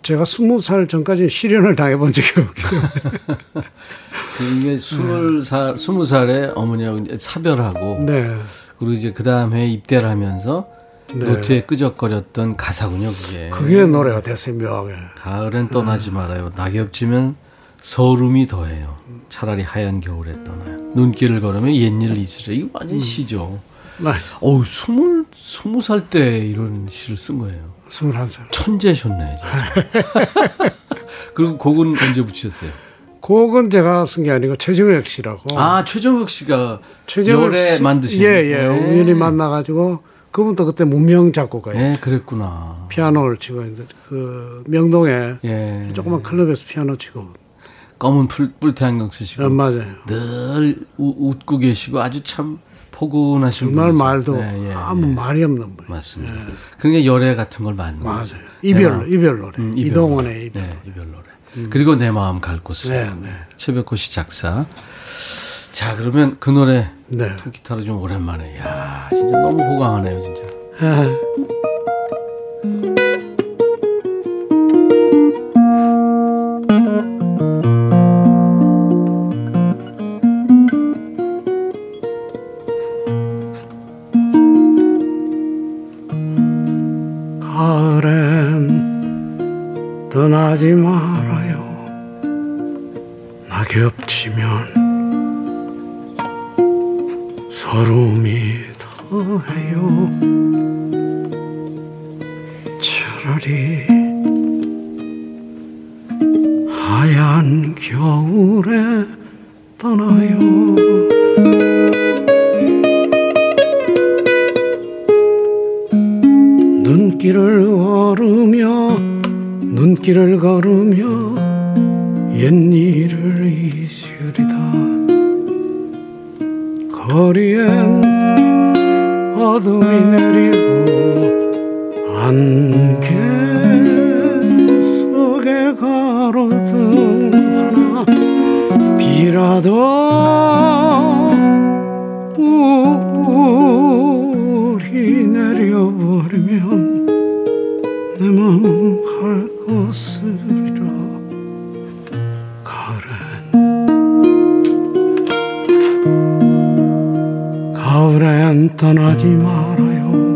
제가 스무 살 전까지 실현을 당해본 적이 없기 때문에. 그게 스물 살, 스무 살에 어머니하고 이제 사별하고 네. 그리고 이제 그 다음 해 입대를 하면서 네. 노트에 끄적거렸던 가사군요, 그게. 그게 노래가 됐어요, 묘하게. 가을엔 떠나지 말아요. 낙엽 지면 서름이 더해요. 차라리 하얀 겨울에 떠나요. 눈길을 걸으면 옛일을 잊으려. 이거 완전 시죠. 나 어우, 스물, 스무 살 때 이런 시를 쓴 거예요. 21살. 천재셨네, 진짜. 그리고 곡은 언제 붙이셨어요? 곡은 제가 쓴 게 아니고 최정혁 씨라고. 아, 최정혁 씨가 최정혁 씨- 만드신. 예, 예. 네. 우연히 만나가지고 그분도 그때 무명 작곡가예요. 네, 그랬구나. 피아노를 치고 있는데 그 명동에 예. 조그만 클럽에서 피아노 치고. 검은 풀, 뿔테 안경 쓰시고. 어, 맞아요. 늘 우- 웃고 계시고 아주 참 포근하신 정말 분이죠. 말도 예, 예, 아무 예. 말이 없는 분. 맞습니다. 그러니까 열애 같은 걸 만든 맞아요. 거죠. 이별 내 이별 노래. 음, 이별 이동원의 이별. 네, 이별 노래. 그리고 내 마음 갈 곳을. 네, 네. 최백호 씨 작사. 자, 그러면 그 노래 네. 통기타로 좀 오랜만에. 야, 진짜 너무 호강하네요, 진짜. 길을 걸으며 눈길을 걸으며 옛일을 잊으리다. 거리엔 어둠이 내리고 안개 속에 가로등 하나 비라도 우리 내려버리면 내 마음은 갈 것이라. 가을엔 가을엔 떠나지 말아요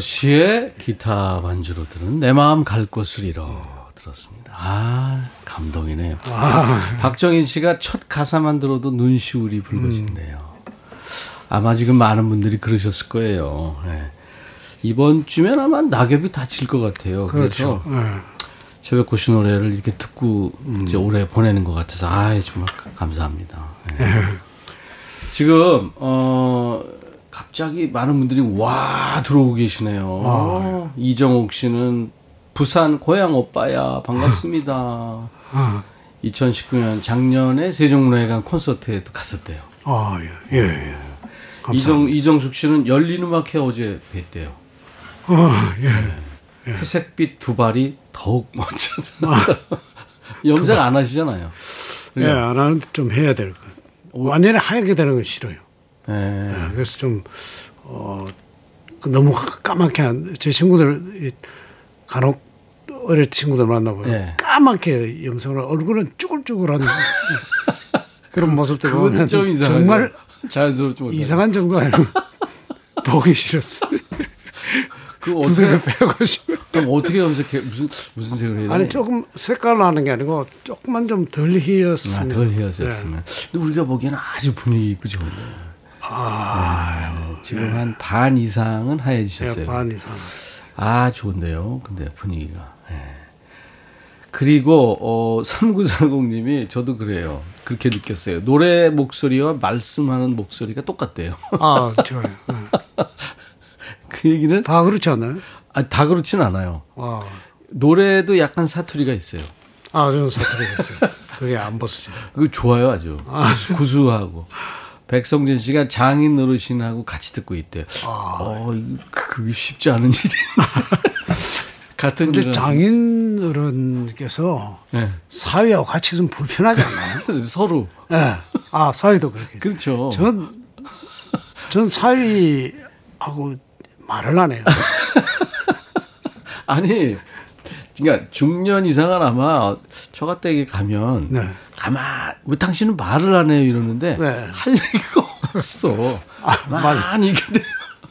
씨의 기타 반주로 들은 내 마음 갈 곳을 잃어 들었습니다. 아, 감동이네요. 박정인 씨가 첫 가사만 들어도 눈시울이 붉어진대요. 아마 지금 많은 분들이 그러셨을 거예요. 네. 이번 주면 아마 낙엽이 다칠 것 같아요. 그렇죠. 그래서 예. 최백호 씨 노래를 이렇게 듣고 이제 올해 보내는 것 같아서 아 정말 감사합니다. 네. 지금 어 갑자기 많은 분들이 와 들어오고 계시네요. 이정옥 씨는 부산 고향 오빠야 반갑습니다. 아, 2019년 작년에 세종문화회관 콘서트에도 갔었대요. 아, 예, 예, 예. 이정 이정숙 씨는 열린 음악회 어제 뵀대요. 아, 예. 회색빛 두 발이 더욱 멋져서 염색 안 하시잖아요. 예, 안 하는데 좀 해야 될 것. 완전히 하얗게 되는 건 싫어요. 예. 예, 그래서 좀, 어, 그 너무 까맣게 한, 제 친구들, 이 간혹 어릴 때 친구들 만나보면 예. 까맣게 염색을 얼굴은 쭈글쭈글한 그런 모습들 보면. 정말 자연스럽지 못해. 이상한 정도 아니고 보기 싫었어요. 그 어떻게 패고 싶어. 그럼 어떻게 염색해 무슨 무슨 색을 해야 되나? 아니 조금 색깔 나는 게 아니고 조금만 좀 덜 희었으면 아, 덜 헤어졌으면. 근데 우리가 보기에는 아주 분위기 있고 좋은데. 아, 지금 한반 이상은 네, 하얘지셨어요. 반 이상. 아, 좋은데요. 근데 분위기가. 예. 그리고 어 3940님이 저도 그래요. 그렇게 느꼈어요. 노래 목소리와 말씀하는 목소리가 똑같대요. 아 좋아요. 네. 그 얘기는 다 그렇지 않나요? 아, 다 그렇진 않아요. 아, 노래도 약간 사투리가 있어요. 아 저는 사투리가 있어요. 그게 안 벗어져요. 그거 좋아요, 아주. 구수- 구수하고. 백성진 씨가 장인 어르신하고 같이 듣고 있대요. 아. 어, 이거 그게 쉽지 않은 일이. 같은 근데 일을 장인 어른께서 네. 사위하고 같이 좀 불편하지 않나요? 서로. 예. 아 사위도 그렇게. 그렇죠. 전, 전 사위하고 말을 안 해요. 아니, 그러니까 중년 이상은 아마 처가댁에 가면 네. 가만 왜 당신은 말을 안 해요 이러는데 네. 할 얘기가 없어. 많이 근데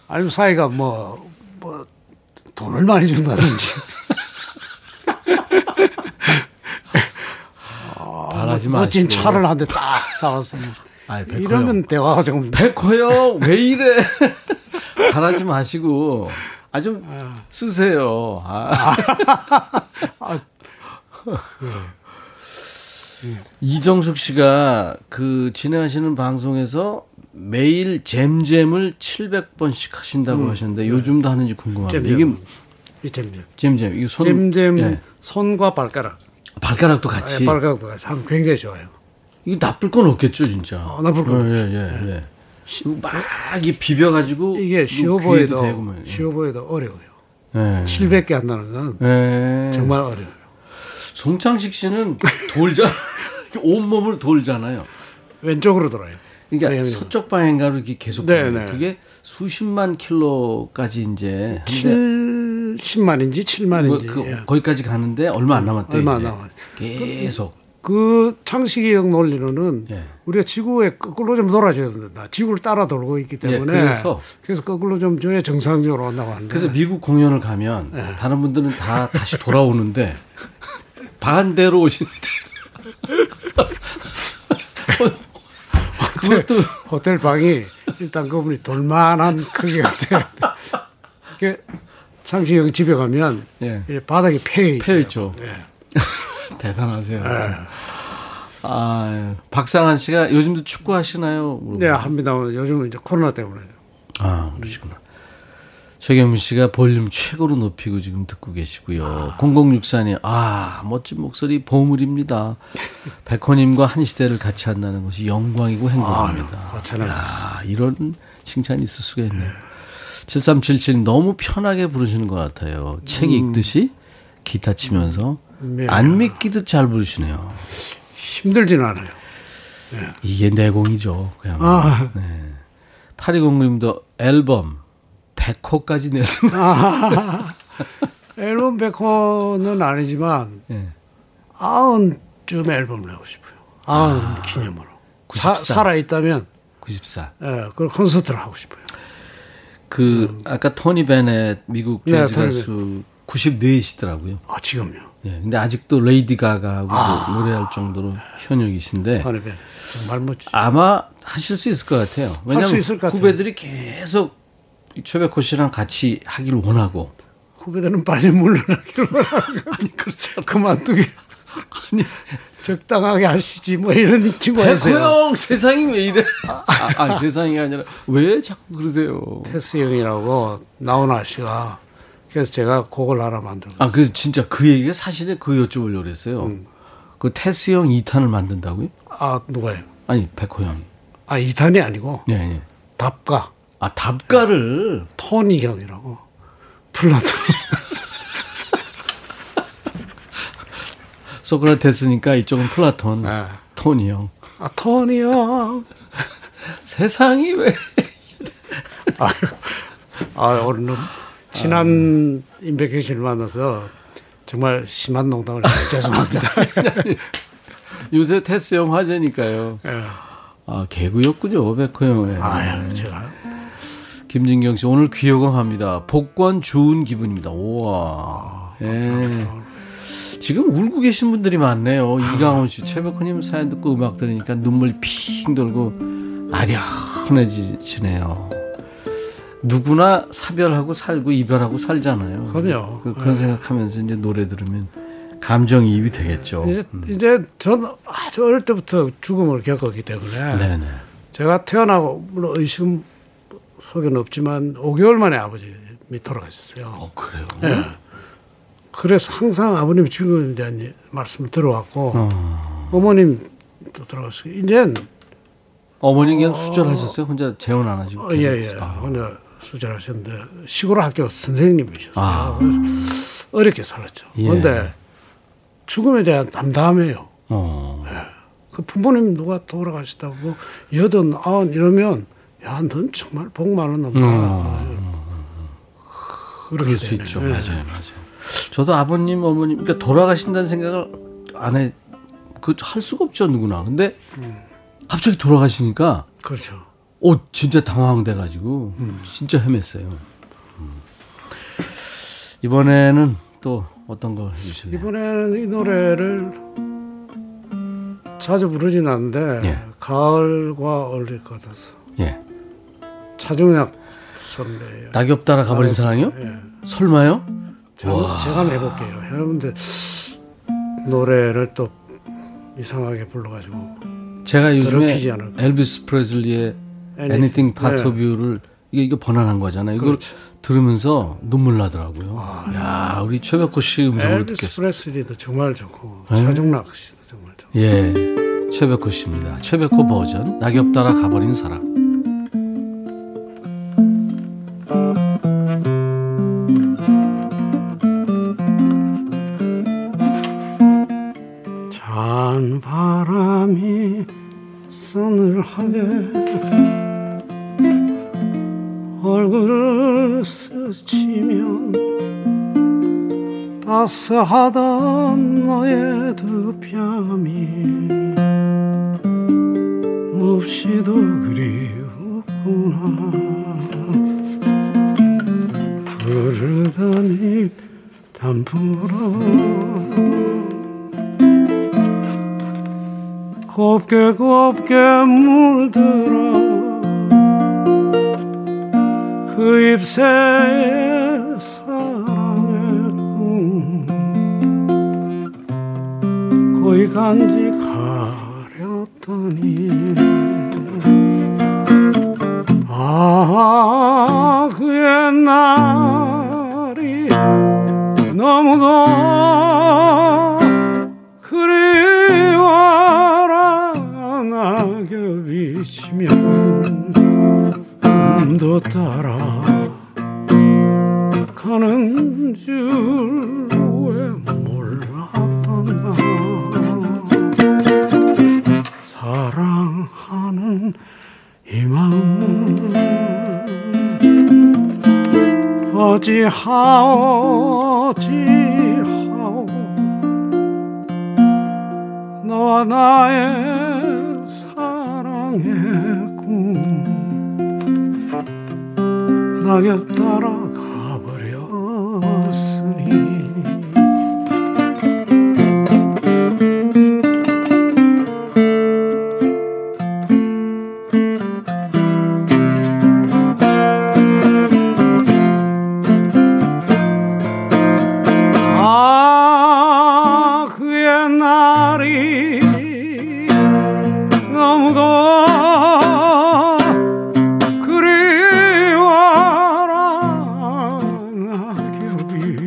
아니면 사위가 뭐, 뭐, 돈을 많이 준다든지. 바라지 마시고. 멋진 차를 한 대 딱. 아이, 백호 이러면 대화가 좀. 백호요 왜 이래? 바라지 마시고 아좀 쓰세요. 아. 이정숙 씨가 그 진행하시는 방송에서 매일 잼잼을 700번씩 하신다고 하셨는데 요즘도 하는지 궁금합니다. 잼잼. 이게 이 잼잼. 잼잼 이거 손 잼잼 예. 손과 발가락. 발가락도 같이 예, 발가락도 같이 하면 굉장히 좋아요. 이게 나쁠 건 없겠죠 진짜. 어, 나쁠 건 어, 예, 예, 예. 막 이게 비벼가지고 이게 쉬워 보여도. 쉬워 보여도 어려워요. 예. 700개 한다는 건 예. 정말 어려워요. 송창식 씨는 돌자 온몸을 돌잖아요. 왼쪽으로 돌아요. 그러니까 네, 네. 서쪽 방향가로 이렇게 계속 네. 네. 그게 수십만 킬로까지 이제 하는데 70만인지 7만인지. 그, 예. 거기까지 가는데 얼마 안 남았대요. 얼마. 남았- 계속. 그 창식이 형 논리로는 예. 우리가 지구에 거꾸로 좀 돌아줘야 된다. 지구를 따라 돌고 있기 예, 때문에 그래서- 그래서 거꾸로 좀 줘야 정상적으로 온다고 하는데 그래서 미국 공연을 가면 네. 다른 분들은 다 다시 돌아오는데 반대로 오시는데 그것도 호텔 방이 일단 그분이 돌만한 크기 같아요. 그 창식이 형 집에 가면 예. 바닥이 패여 패여 있죠. 예. 대단하세요. 아, 박상한 씨가 요즘도 축구 하시나요? 네, 합니다. 요즘은 이제 코로나 때문에. 아, 그러시구나. 최경민 씨가 볼륨 최고로 높이고 지금 듣고 계시고요. 0064님, 아, 멋진 목소리 보물입니다. 백호님과 한 시대를 같이 한다는 것이 영광이고 행복합니다. 거창하게 야, 이런 칭찬이 있을 수가 있네요. 7377 너무 편하게 부르시는 것 같아요. 책 읽듯이 기타 치면서 네. 안 믿기도 잘 부르시네요. 힘들지는 않아요. 이게 내공이죠. 그냥. 아. 네. 8209님도 앨범 100호까지 내는 앨범 백호는 아니지만 예. 아흔쯤 앨범을 내고 싶어요. 아흔 기념으로. 사, 94. 살아있다면 94. 예, 그걸 콘서트를 하고 싶어요. 그 아까 토니 베넷 미국 네, 재즈 토니 가수 94시더라고요. 아, 지금요. 예. 근데 아직도 레이디 가가하고 노래할 정도로 현역이신데 토니 베 정말 멋지. 아마 하실 수 있을 것 같아요. 왜냐하면 수 있을 것 같아요. 후배들이 계속 이 최백호 씨랑 같이 하기를 원하고 후배들은 빨리 물러나기를 원하는 아니, 그렇죠. 그만두기. 아니, 적당하게 하시지, 뭐 이런 친구였어요. 백호 형 세상이 왜 이래? 아, 아, 세상이 아니라 왜 자꾸 그러세요? 테스 형이라고 나훈아 씨가 그래서 제가 곡을 하나 만들고 아, 그래서 진짜 그 얘기가 사실에 그 여쭤보려고 그랬어요. 음. 그 테스 형 2탄을 만든다고요? 아 누가요? 아니, 백호 형이. 아 이탄이 아니고 예, 예. 답가 아, 답가를 토니 형이라고 플라톤 소크라테스니까 이쪽은 플라톤, 네. 토니 형. 아 토니 형 세상이 왜? 아유 아, 오늘 친한 임백천 씨를 만나서 정말 심한 농담을 죄송합니다. 요새 테스 형 화제니까요. 예. 아, 개그였군요, 백호 형의. 아유, 제가 김진경 씨, 오늘 귀여감합니다. 복권 주운 기분입니다. 우와. 예. 지금 울고 계신 분들이 많네요. 이강원 씨, 최백호님 사연 듣고 음악 들으니까 눈물 핑 돌고 아련해지시네요. 누구나 사별하고 살고 이별하고 살잖아요. 그럼요. 그, 런 생각하면서 이제 노래 들으면 감정이입이 되겠죠. 이제, 이제 저는 아주 어릴 때부터 죽음을 겪었기 때문에 네네. 제가 태어나고 물론 의심 속에는 없지만 5개월 만에 아버님이 돌아가셨어요. 어, 그래요? 그래서 항상 아버님 죽음에 대한 말씀을 들어왔고 어. 어머님도 돌아가시고 이제 어머니 그냥 수절하셨어요? 혼자 재혼 안 하시고? 어, 예, 예. 아. 혼자 수절하셨는데 시골 학교 선생님이셨어요. 아. 어렵게 살았죠. 예. 그런데 죽음에 대한 담담해요. 어. 그 부모님 누가 돌아가시다고 뭐 여든 아흔 이러면 야, 넌 정말 복 많은 놈다. 음. 그럴 수. 있죠. 예. 맞아요, 맞아요. 저도 아버님, 어머님, 그러니까 돌아가신다는 생각을 안 해, 그, 할 수가 없죠, 누구나. 근데 갑자기 돌아가시니까, 그렇죠. 오, 진짜 당황돼가지고, 진짜 헤맸어요. 음. 이번에는 또 어떤 거 해주실래요? 이번에는 이 노래를 자주 부르진 않는데 예. 가을과 어울릴 것 같아서 예. 차중약 선배예요. 낙엽 따라 가버린 사랑이요? 예. 설마요? 제가, 제가 해볼게요. 여러분들 노래를 또 이상하게 불러가지고 제가 요즘에. 엘비스 프레슬리의 Anything. Anything Part 네. of You를 이게 이거 번안한 거잖아요. 이걸 그렇죠. 들으면서 눈물 나더라고요. 야, 우리 최백호 씨 음성으로 엘비스 듣겠습니다. 프레슬리도 정말 좋고 네. 차중락 씨도 정말 좋고 예. 최백호 씨입니다. 최백호 버전 낙엽 따라 가버린 사랑. 서늘하게 얼굴을 스치면 따스하던 너의 두 뺨이 몹시도 그리웠구나. 입 담불어 곱게 곱게 물들어. 그 잎새 사랑의 꿈 거의 간지 가렸더니. 아그 옛날이 너무도 꿈도 따라 가는 줄 왜 몰랐던가? 사랑하는 이 마음 어찌하오 어찌하오. 너와 나의 사랑의 낙엽 따라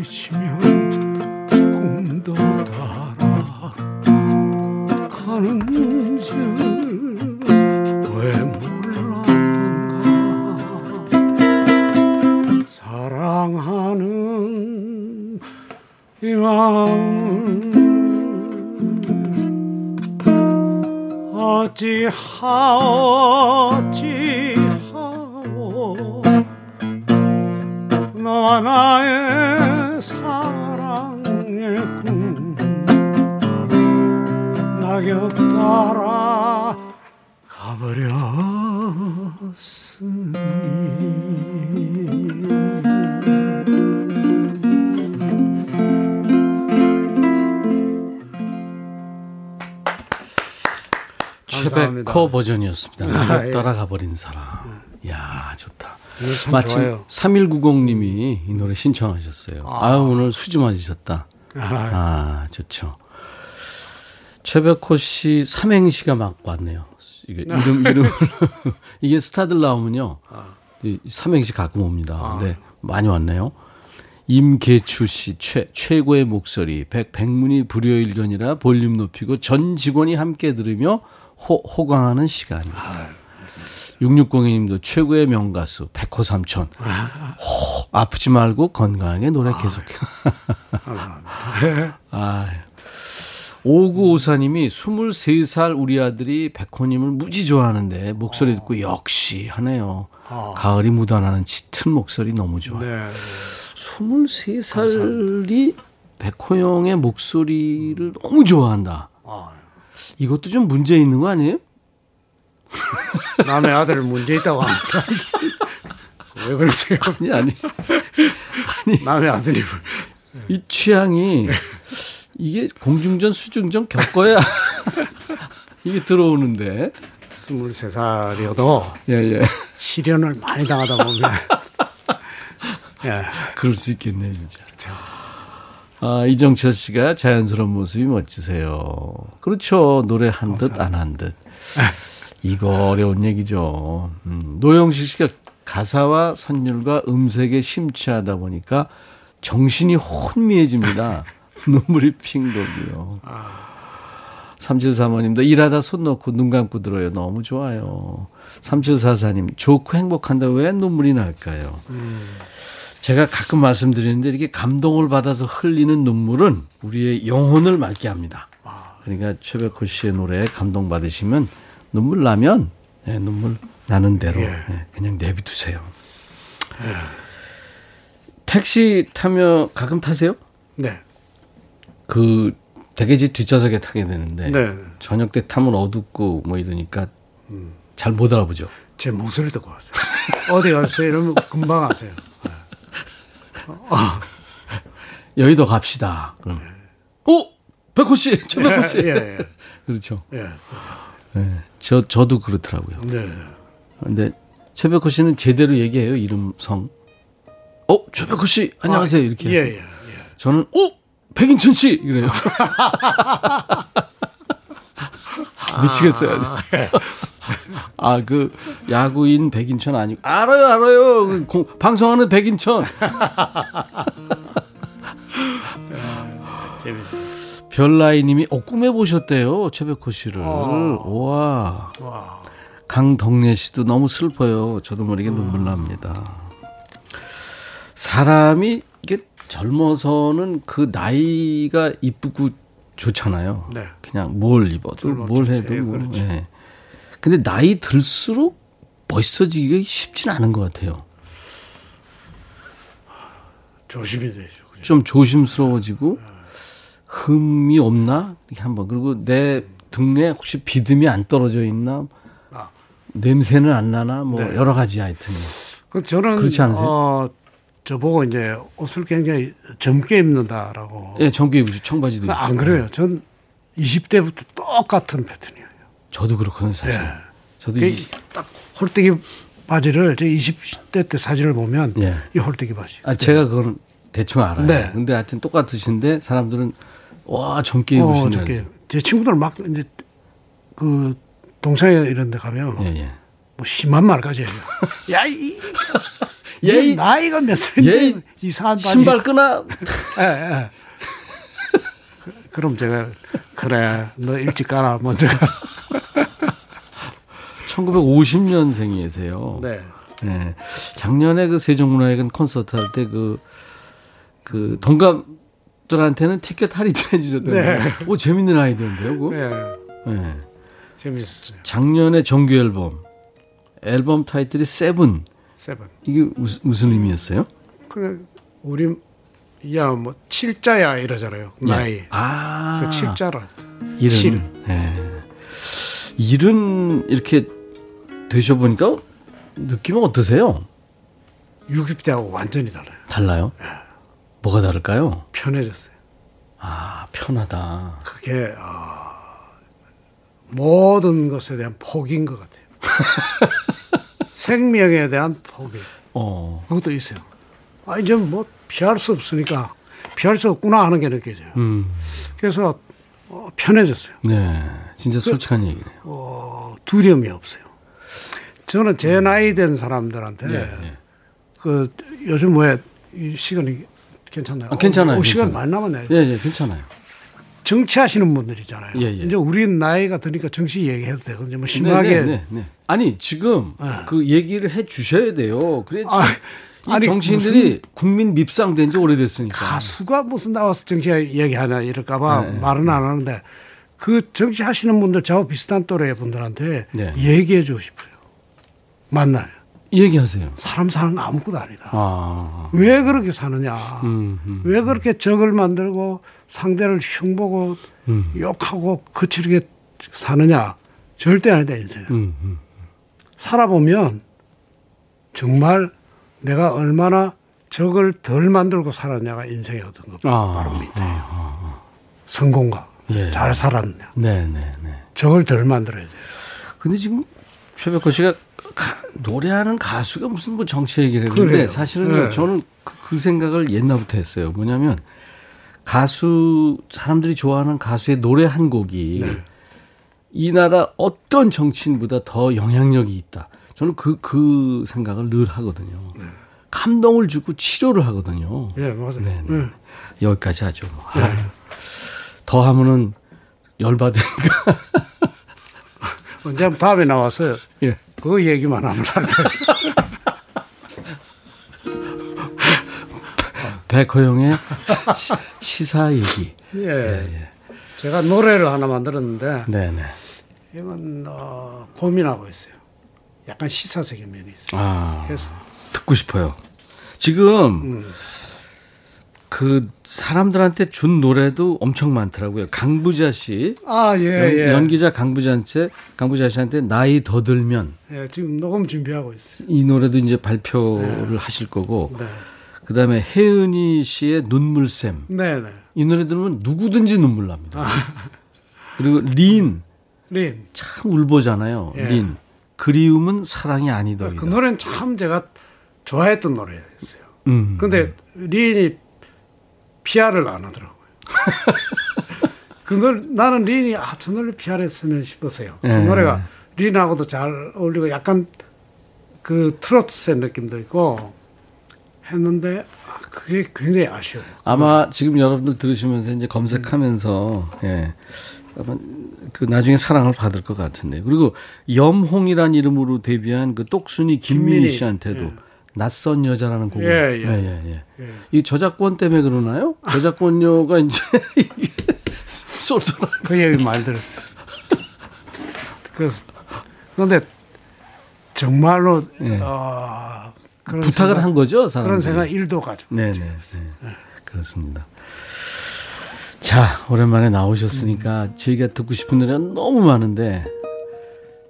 지면 꿈도 따라 가는 최백호 버전이었습니다. 아, 예. 떠나가 버린 사람. 이야, 좋다. 참 마침 좋아요. 3190님이 이 노래 신청하셨어요. 아, 유 오늘 수지 맞으셨다. 아, 아, 좋죠. 최백호 씨 삼행시가 막 왔네요. 이게 이름, 이름. 이게 스타들 나오면요. 이 삼행시 가끔 옵니다. 근데 많이 왔네요. 임계추 씨, 최, 최고의 목소리, 백, 백문이 불여일견이라 볼륨 높이고 전 직원이 함께 들으며 호, 호강하는 시간입니다. 6602님도 최고의 명가수, 백호 삼촌. 호, 아프지 말고 건강하게 노래 계속해. 아, 5954님이 23살 우리 아들이 백호님을 무지 좋아하는데 목소리 듣고 역시 하네요. 가을이 묻어나는 짙은 목소리 너무 좋아요. 네. 23살이 백호 형의 목소리를 너무 좋아한다. 아, 이것도 좀 문제 있는 거 아니에요? 남의 아들 문제 있다고 합니다. 왜 그러세요? 아니, 아니. 남의 아들이 이 취향이 이게 공중전, 수중전 겪어야 이게 들어오는데. 23살이어도 예, 예. 시련을 많이 당하다 보면 예. 그럴 수 있겠네, 진짜. 아, 이정철 씨가 자연스러운 모습이 멋지세요. 그렇죠. 노래 한 듯, 안 한 듯. 이거 어려운 얘기죠. 음, 노영식 씨가 가사와 선율과 음색에 심취하다 보니까 정신이 혼미해집니다. 눈물이 핑 돌고요. 3735님도 일하다 손 놓고 눈 감고 들어요. 너무 좋아요. 3744님, 좋고 행복한다 왜 눈물이 날까요? 제가 가끔 말씀드리는데 이렇게 감동을 받아서 흘리는 눈물은 우리의 영혼을 맑게 합니다. 그러니까 최백호 씨의 노래에 감동 받으시면 눈물 나면 예, 눈물 나는 대로 예, 그냥 내비두세요. 택시 타며 가끔 타세요? 네. 그 대개지 뒷좌석에 타게 되는데 네. 저녁 때 타면 어둡고 뭐 이러니까 잘 못 알아보죠. 제 목소리 듣고 왔어요. 어디 가세요? 이러면 금방 아세요. 여의도 갑시다. 그럼 어 백호 씨, 최백호 씨. 예, 예. 그렇죠. 예. 예. 저 저도 그렇더라고요. 네. 근데 최백호 씨는 제대로 얘기해요 이름 성. 어 최백호 씨 안녕하세요 이렇게. 예, 해서. 예, 예. 저는 어 백인천 씨 이래요. 미치겠어요. 아 그 야구인 백인천 아니고 알아요 알아요 그 공- 방송하는 백인천. 재밌어요. 별나이님이 어 꿈에 보셨대요 최백호 씨를. 와. 와. 강덕래 씨도 너무 슬퍼요. 저도 모르게 눈물 납니다. 사람이 이게 젊어서는 그 나이가 이쁘고 좋잖아요. 네. 그냥 뭘 입어도 뭘. 해도 뭐. 그렇지. 예. 근데 나이 들수록 멋있어지기가 쉽진 않은 것 같아요. 조심히 되죠. 그죠? 좀 조심스러워지고 흠이 없나 이렇게 한번 그리고 내 등에 혹시 비듬이 안 떨어져 있나 아. 냄새는 안 나나 뭐 네. 여러 가지 하여튼 그 저는 그렇지 않으세요? 어, 저보고 이제 옷을 굉장히 젊게 입는다라고. 예, 정규 입으시 청바지도 입으시고. 안 그래요. 전 20대부터 똑같은 패턴이에요. 저도 그렇거든요, 사실. 예. 저도 그 이, 딱 홀대기 바지를 제 20대 때 사진을 보면 예. 이 홀대기 바지. 아, 제가 그건 대충 알아요. 네. 근데 하여튼 똑같으신데 사람들은 와, 젊게 어, 입으시는. 저게 제 친구들 막 이제 그 동창회 이런 데 가면 예, 예. 뭐 심한 말까지 해요. 야, 이, 이- 나이가 몇얘 살인데 이상한. 신발 끄나? 예, 예. 그- 그럼 제가 그래 너 일찍 가라 먼저 가. 1950년생이세요. 네. 예. 작년에 그 세종문화회관 콘서트 할 때 그, 그 동갑들한테는 티켓 할인도 해주셨던데. 네. 오, 재밌는 아이디어인데요, 그거? 예. 예. 재밌었어요. 작년에 정규 앨범. 앨범 타이틀이 Seven. Seven. 이게 무슨, 무슨 의미였어요? 그래 우리 야뭐 칠자야 이러잖아요. 나이. 예. 아. 그 칠자라. 일흔. 칠. 예. 일흔 이렇게 되셔보니까 느낌은 어떠세요? 60대하고 완전히 달라요. 달라요? 뭐가 다를까요? 편해졌어요. 아, 편하다. 그게 아, 모든 것에 대한 포기인 것 같아요. 생명에 대한 포기. 어, 그것도 있어요. 아, 이제 뭐 피할 수 없으니까 피할 수 없구나 하는 게 느껴져요. 음, 그래서 어, 편해졌어요. 네. 진짜 솔직한 얘기네요. 어, 두려움이 없어요. 저는 제 나이 된 사람들한테 음. 예, 예. 그 요즘 왜이 시간이 괜찮나요? 아, 괜찮아요, 어, 시간. 많이 남았네요. 예, 예, 괜찮아요. 정치하시는 분들이잖아요. 예, 예. 이제 우리 나이가 드니까 정치 얘기해도 되거든요. 뭐 심하게 네, 네, 네. 아니 지금 네. 그 얘기를 해 주셔야 돼요. 그래 아, 이 아니, 정치인들이 국민 밉상된 지 오래됐으니까. 가수가 무슨 나와서 정치 얘기하냐 이럴까봐 네, 네. 말은 안 하는데 그 정치 하시는 분들 저하고 비슷한 또래 분들한테 네. 얘기해 주고 싶어요. 만나요. 얘기하세요. 사람 사는 거 아무것도 아니다. 아, 왜 그렇게 사느냐. 음, 음, 왜 그렇게 적을 만들고 상대를 흉보고 음. 욕하고 거칠게 사느냐. 절대 아니다, 인생. 음, 음. 살아보면 정말 내가 얼마나 적을 덜 만들고 살았냐가 인생의 어떤 것 아, 바로 밑에요. 성공과 예. 잘 살았냐. 네, 네, 네. 적을 덜 만들어야 돼요. 근데 지금 최백호 씨가 가- 노래하는 가수가 무슨 뭐 정치 얘기를 했는데 그래요. 사실은 네. 저는 그, 그 생각을 옛날부터 했어요. 뭐냐면 가수 사람들이 좋아하는 가수의 노래 한 곡이 네. 이 나라 어떤 정치인보다 더 영향력이 있다. 저는 그, 그 생각을 늘 하거든요. 감동을 주고 치료를 하거든요. 예, 맞아요. 네, 네. 예. 여기까지 하죠. 뭐. 아유, 더 하면은 열받으니까. 언제 한번 다음에 나와서 예. 그 얘기만 하면 안 돼요. 백호영의 시- 시사 얘기. 예. 제가 노래를 하나 만들었는데 네네. 이건 어, 고민하고 있어요. 약간 시사적인 면이 있어요. 아, 그래서 듣고 싶어요. 지금 음. 그 사람들한테 준 노래도 엄청 많더라고요. 강부자 씨. 아, 예, 연, 예. 연기자 강부자한테 강부자 씨한테 나이 더 들면 예, 지금 녹음 준비하고 있어요. 이 노래도 이제 발표를 하실 거고 네. 그다음에 혜은이 씨의 눈물샘 네, 네. 이 노래 들으면 누구든지 눈물 납니다. 아. 그리고 린참 린. 울보잖아요. 예. 린 그리움은 사랑이 아니더이다. 그 노래는 참 제가 좋아했던 노래였어요. 음. 근데 린이 PR을 안 하더라고요. 그 노래, 나는 린이 아, 저 노래 PR 했으면 싶었어요. 그 예. 노래가 린하고도 잘 어울리고 약간 그 트로트의 느낌도 있고 했는데 아, 그게 굉장히 아쉬워요. 아마 지금 여러분들 들으시면서 이제 검색하면서 예. 아마 그 나중에 사랑을 받을 것 같은데 그리고 염홍이란 이름으로 데뷔한 그 똑순이 김민희 씨한테도 예. 낯선 여자라는 곡을 예, 예. 예, 예, 예. 예. 이 저작권 때문에 그러나요? 저작권료가 이제 쏠쏠한 그 얘기 많이 들었어요. 그래서 그런데 정말로 예. 어, 부탁을 생각- 한 거죠, 사람들이. 그런 생각 일도 가지고 네네. 네. 그렇습니다. 자, 오랜만에 나오셨으니까 저희가 듣고 싶은 노래가 너무 많은데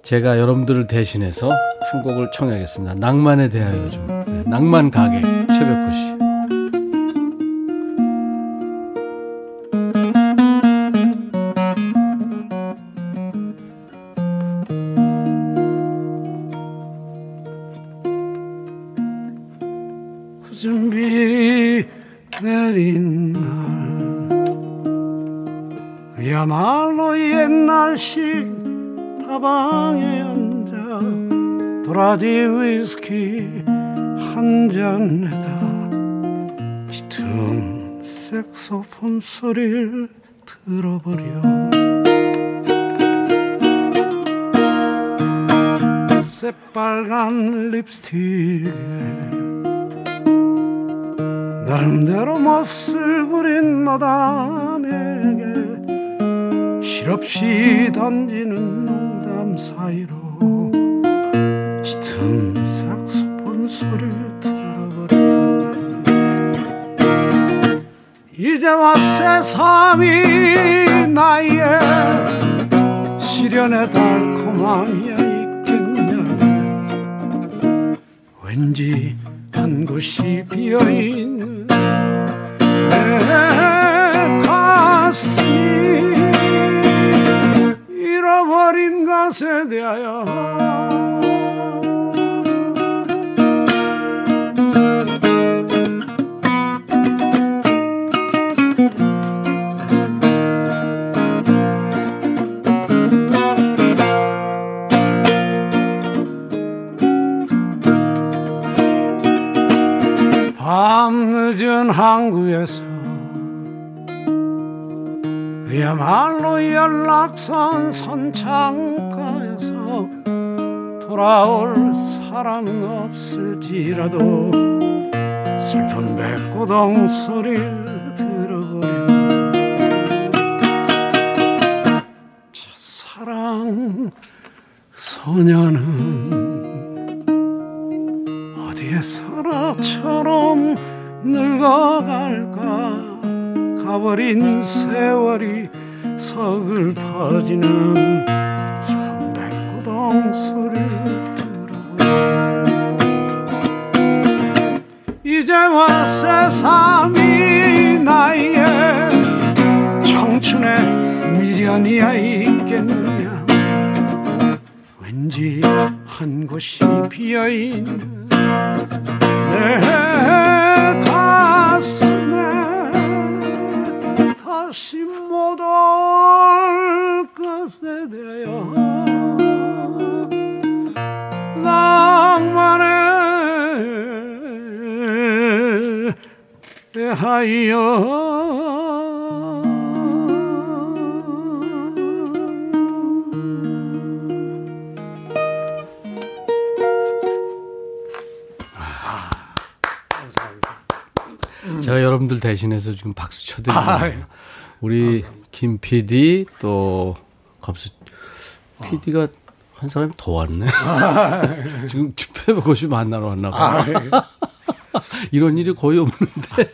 제가 여러분들을 대신해서 한 곡을 청하겠습니다. 낭만에 대하여 좀. 네, 낭만 가게 최백 소리를 들어버려 새빨간 립스틱에 나름대로 멋을 부린 마담에게 실없이 던지는 농담 사이로 짙은 색소폰 소리 이제 와 세상이 나의 시련의 달콤함이야 있겠냐 왠지 한 곳이 비어있는 연락선 선창가에서 돌아올 사람은 없을지라도 슬픈 백고동 소리를 들어버려 첫사랑 소녀는 어디에 서라처럼 늙어갈까? 가버린 세월이 서글퍼지는 슬픈 백고동 소리를 들어보여 이제와 새삼이 나이에 청춘의 미련이야 있겠느냐? 왠지 한 곳이 비어있는 내 가슴에 다시 못 올 것에 대하여 낭만에 대하여 제가 여러분들 대신해서 지금 박수 쳐드리는 아. 우리 김 PD 또 겁수 PD가 한 사람이 더 왔네. 지금 집회고시 만나러 왔나 봐. 이런 일이 거의 없는데.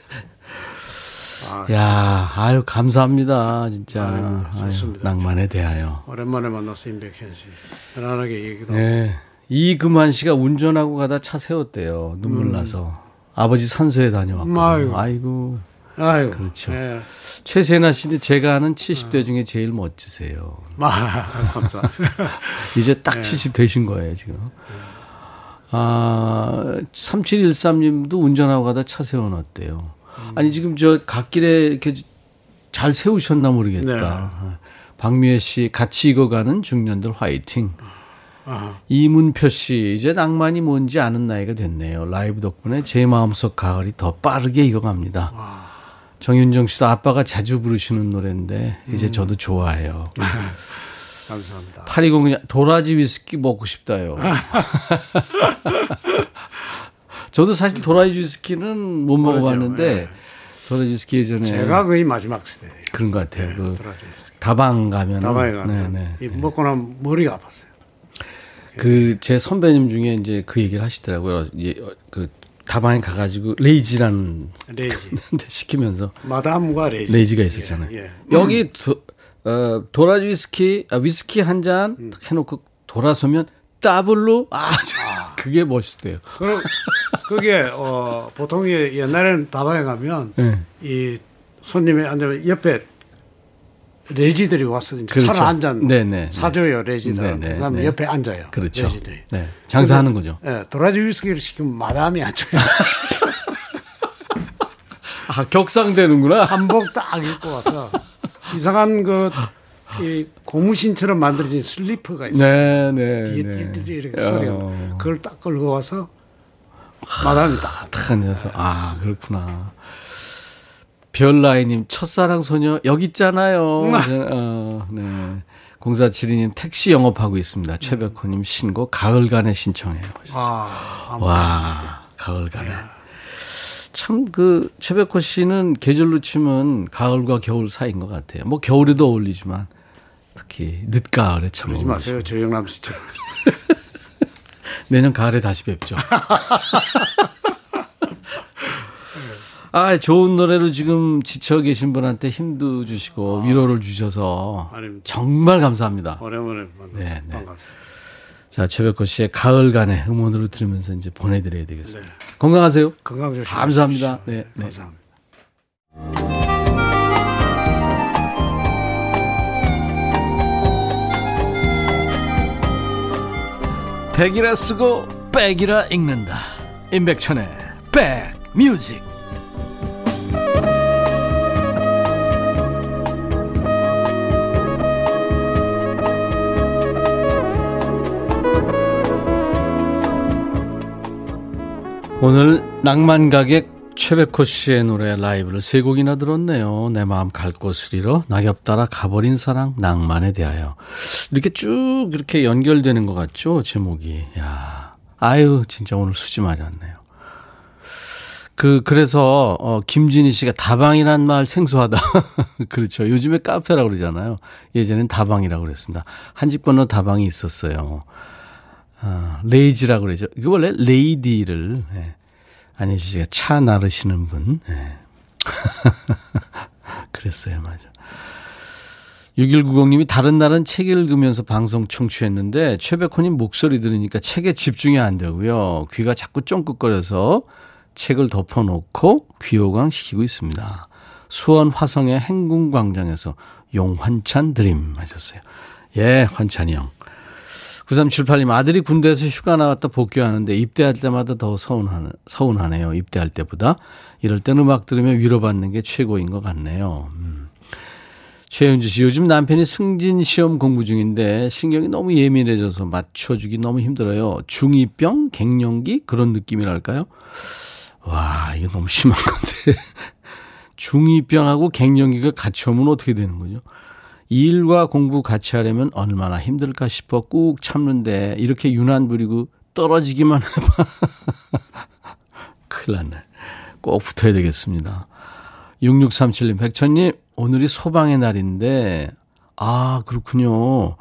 야, 아유 감사합니다, 진짜. 아유, 좋습니다. 아유, 낭만에 대하여. 오랜만에 만나서 임백현 씨 편안하게 얘기도 하고 네. 이금환 씨가 운전하고 가다 차 세웠대요. 눈물 나서. 아버지 산소에 다녀왔고. 아이고. 아이고. 아유 그렇죠. 예. 최세나 씨는 제가 아는 70대 중에 제일 멋지세요. 아, 감사합니다. 이제 딱70 되신 거예요, 지금. 아, 3713님도 운전하고 가다 차 세워놨대요. 아니, 지금 저 갓길에 이렇게 잘 세우셨나 모르겠다. 박미애 씨, 같이 익어가는 중년들 화이팅. 아, 이문표 씨, 이제 낭만이 뭔지 아는 나이가 됐네요. 라이브 덕분에 제 마음속 가을이 더 빠르게 익어갑니다. 정윤정 씨도 아빠가 자주 부르시는 노래인데, 이제 저도 좋아해요. 감사합니다. 8209 도라지 위스키 먹고 싶다요. 저도 사실 도라지 위스키는 못 먹어봤는데 도라지 위스키 예전에 제가 거의 마지막 세대. 그런 것 같아요. 그 돌아주세요. 다방 가면 다방에 가면 네, 이 네. 먹고 나면 머리가 아팠어요. 그 제 선배님 중에 이제 그 얘기를 하시더라고요. 이제 어, 그 다방에 가가지고 레지라는 레지. 데 시키면서 마담과 레지. 레지가 있었잖아요. 예, 예. 여기 도, 어, 도라지 위스키, 아, 위스키 한잔 음. 해놓고 돌아서면 더블로 아, 저- 그게 멋있대요. 그럼 그게 어 보통 이 옛날에는 다방에 가면 네. 이 손님이 앉으면 옆에 레지들이 와서 이제 그렇죠. 차를 한잔 네네. 사줘요 레지들한테. 네네. 그다음에 네. 옆에 앉아요. 그렇죠. 레지들이. 네. 장사하는 거죠. 예, 도라지 위스키를 시키면 마담이 앉아요. 아, 격상되는구나. 한복 딱 입고 와서 이상한 그 이 고무신처럼 만들어진 슬리퍼가 있어요. 네, 네. 뒤에 네. 이렇게 소리가 어, 나. 그걸 딱 끌고 와서 마담이 딱 탁 앉아서. 아, 그렇구나. 별라이님, 첫사랑 소녀, 여기 있잖아요. 네, 어, 네. 0472님, 택시 영업하고 있습니다. 최백호님 신곡, 가을간에 신청해요. 아, 와, 가을간에. 참, 그, 최백호 씨는 계절로 치면 가을과 겨울 사이인 것 같아요. 뭐, 겨울에도 어울리지만, 특히, 늦가을에 참. 그러지. 마세요. 조영남 씨처럼. 내년 가을에 다시 뵙죠. 아, 좋은 노래로 지금 지쳐 계신 분한테 힘도 주시고 위로를 주셔서 아닙니다. 정말 감사합니다. 오랜만에 만나서 네, 네. 반갑습니다. 자, 최백호 씨의 가을간의 음원으로 들으면서 이제 보내드려야 되겠습니다. 건강하세요. 건강 조심. 감사합니다. 네, 네. 감사합니다. 백이라 쓰고 백이라 읽는다. 임백천의 백뮤직. 오늘 낭만 가객 최백호 씨의 노래 라이브를 세 곡이나 들었네요. 내 마음 갈 곳을 잃어 낙엽 따라 가버린 사랑 낭만에 대하여 이렇게 쭉 이렇게 연결되는 것 같죠 제목이. 야, 아유 진짜 오늘 수지 맞았네요. 그 그래서 어 김진희 씨가 다방이란 말 생소하다. 그렇죠. 요즘에 카페라고 그러잖아요. 예전엔 다방이라고 그랬습니다. 한집 건너 다방이 있었어요. 아, 레지라고 그러죠. 이거 원래 레이디를 예. 안혜주 씨가 차 나르시는 분. 예. 그랬어요, 맞아. 6190님이 다른 날은 책 읽으면서 방송 청취했는데 최백호님 목소리 들으니까 책에 집중이 안 되고요. 귀가 자꾸 쫑긋거려서 책을 덮어놓고 귀호강 시키고 있습니다. 수원 화성의 행궁광장에서 용환찬 드림 하셨어요. 예, 환찬이 형. 9378님 아들이 군대에서 휴가 나왔다 복귀하는데 입대할 때마다 더 서운하네, 서운하네요. 입대할 때보다. 이럴 땐 음악 들으며 위로받는 게 최고인 것 같네요. 음. 최윤주 씨 요즘 남편이 승진 시험 공부 중인데 신경이 너무 예민해져서 맞춰주기 너무 힘들어요. 중2병, 갱년기 그런 느낌이랄까요? 와 이거 너무 심한 건데 중2병하고 갱년기가 같이 오면 어떻게 되는 거죠? 일과 공부 같이 하려면 얼마나 힘들까 싶어 꾹 참는데 이렇게 유난 부리고 떨어지기만 해봐. 큰일 났네. 꼭 붙어야 되겠습니다. 6637님, 백천님, 오늘이 소방의 날인데, 아, 그렇군요.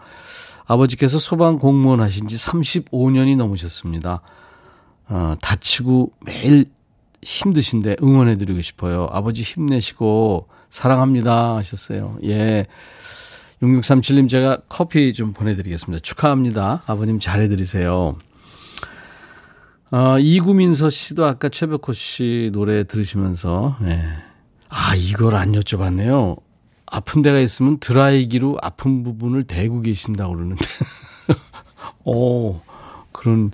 아버지께서 소방 공무원 하신 지 35년이 넘으셨습니다. 어, 다치고 매일 힘드신데 응원해드리고 싶어요. 아버지 힘내시고, 사랑합니다. 하셨어요. 예. 6637님 제가 커피 좀 보내드리겠습니다. 축하합니다. 아버님 잘해드리세요. 어, 이구민서 씨도 아까 최백호 씨 노래 들으시면서, 예. 아, 이걸 안 여쭤봤네요. 아픈 데가 있으면 드라이기로 아픈 부분을 대고 계신다고 그러는데. 오, 그런,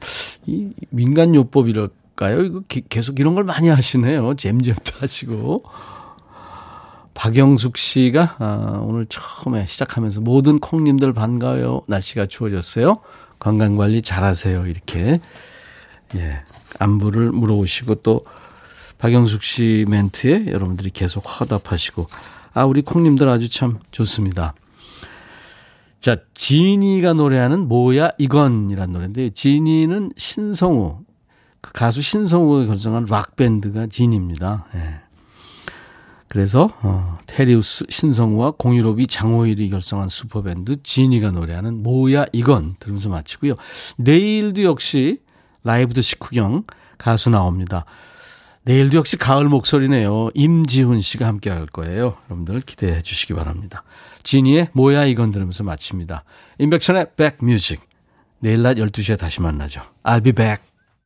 이 민간요법이랄까요? 이거 기, 계속 이런 걸 많이 하시네요. 잼잼도 하시고. 박영숙 씨가 아, 오늘 처음에 시작하면서 모든 콩님들 반가워요. 날씨가 추워졌어요. 건강 관리 잘하세요. 이렇게 예 안부를 물어오시고 또 박영숙 씨 멘트에 여러분들이 계속 화답하시고 아 우리 콩님들 아주 참 좋습니다. 자 지니가 노래하는 뭐야 이건이란 노래인데 지니는 신성우 그 가수 신성우가 결성한 락 밴드가 진입니다. 예. 그래서 어, 테리우스 신성우와 공유롭이 장호일이 결성한 슈퍼밴드 지니가 노래하는 뭐야 이건 들으면서 마치고요. 내일도 역시 라이브도 식후경 가수 나옵니다. 내일도 역시 가을 목소리네요. 임지훈 씨가 함께 할 거예요. 여러분들 기대해 주시기 바랍니다. 지니의 뭐야 이건 들으면서 마칩니다. 인백천의 백뮤직. 내일 낮 12시에 다시 만나죠. I'll be back.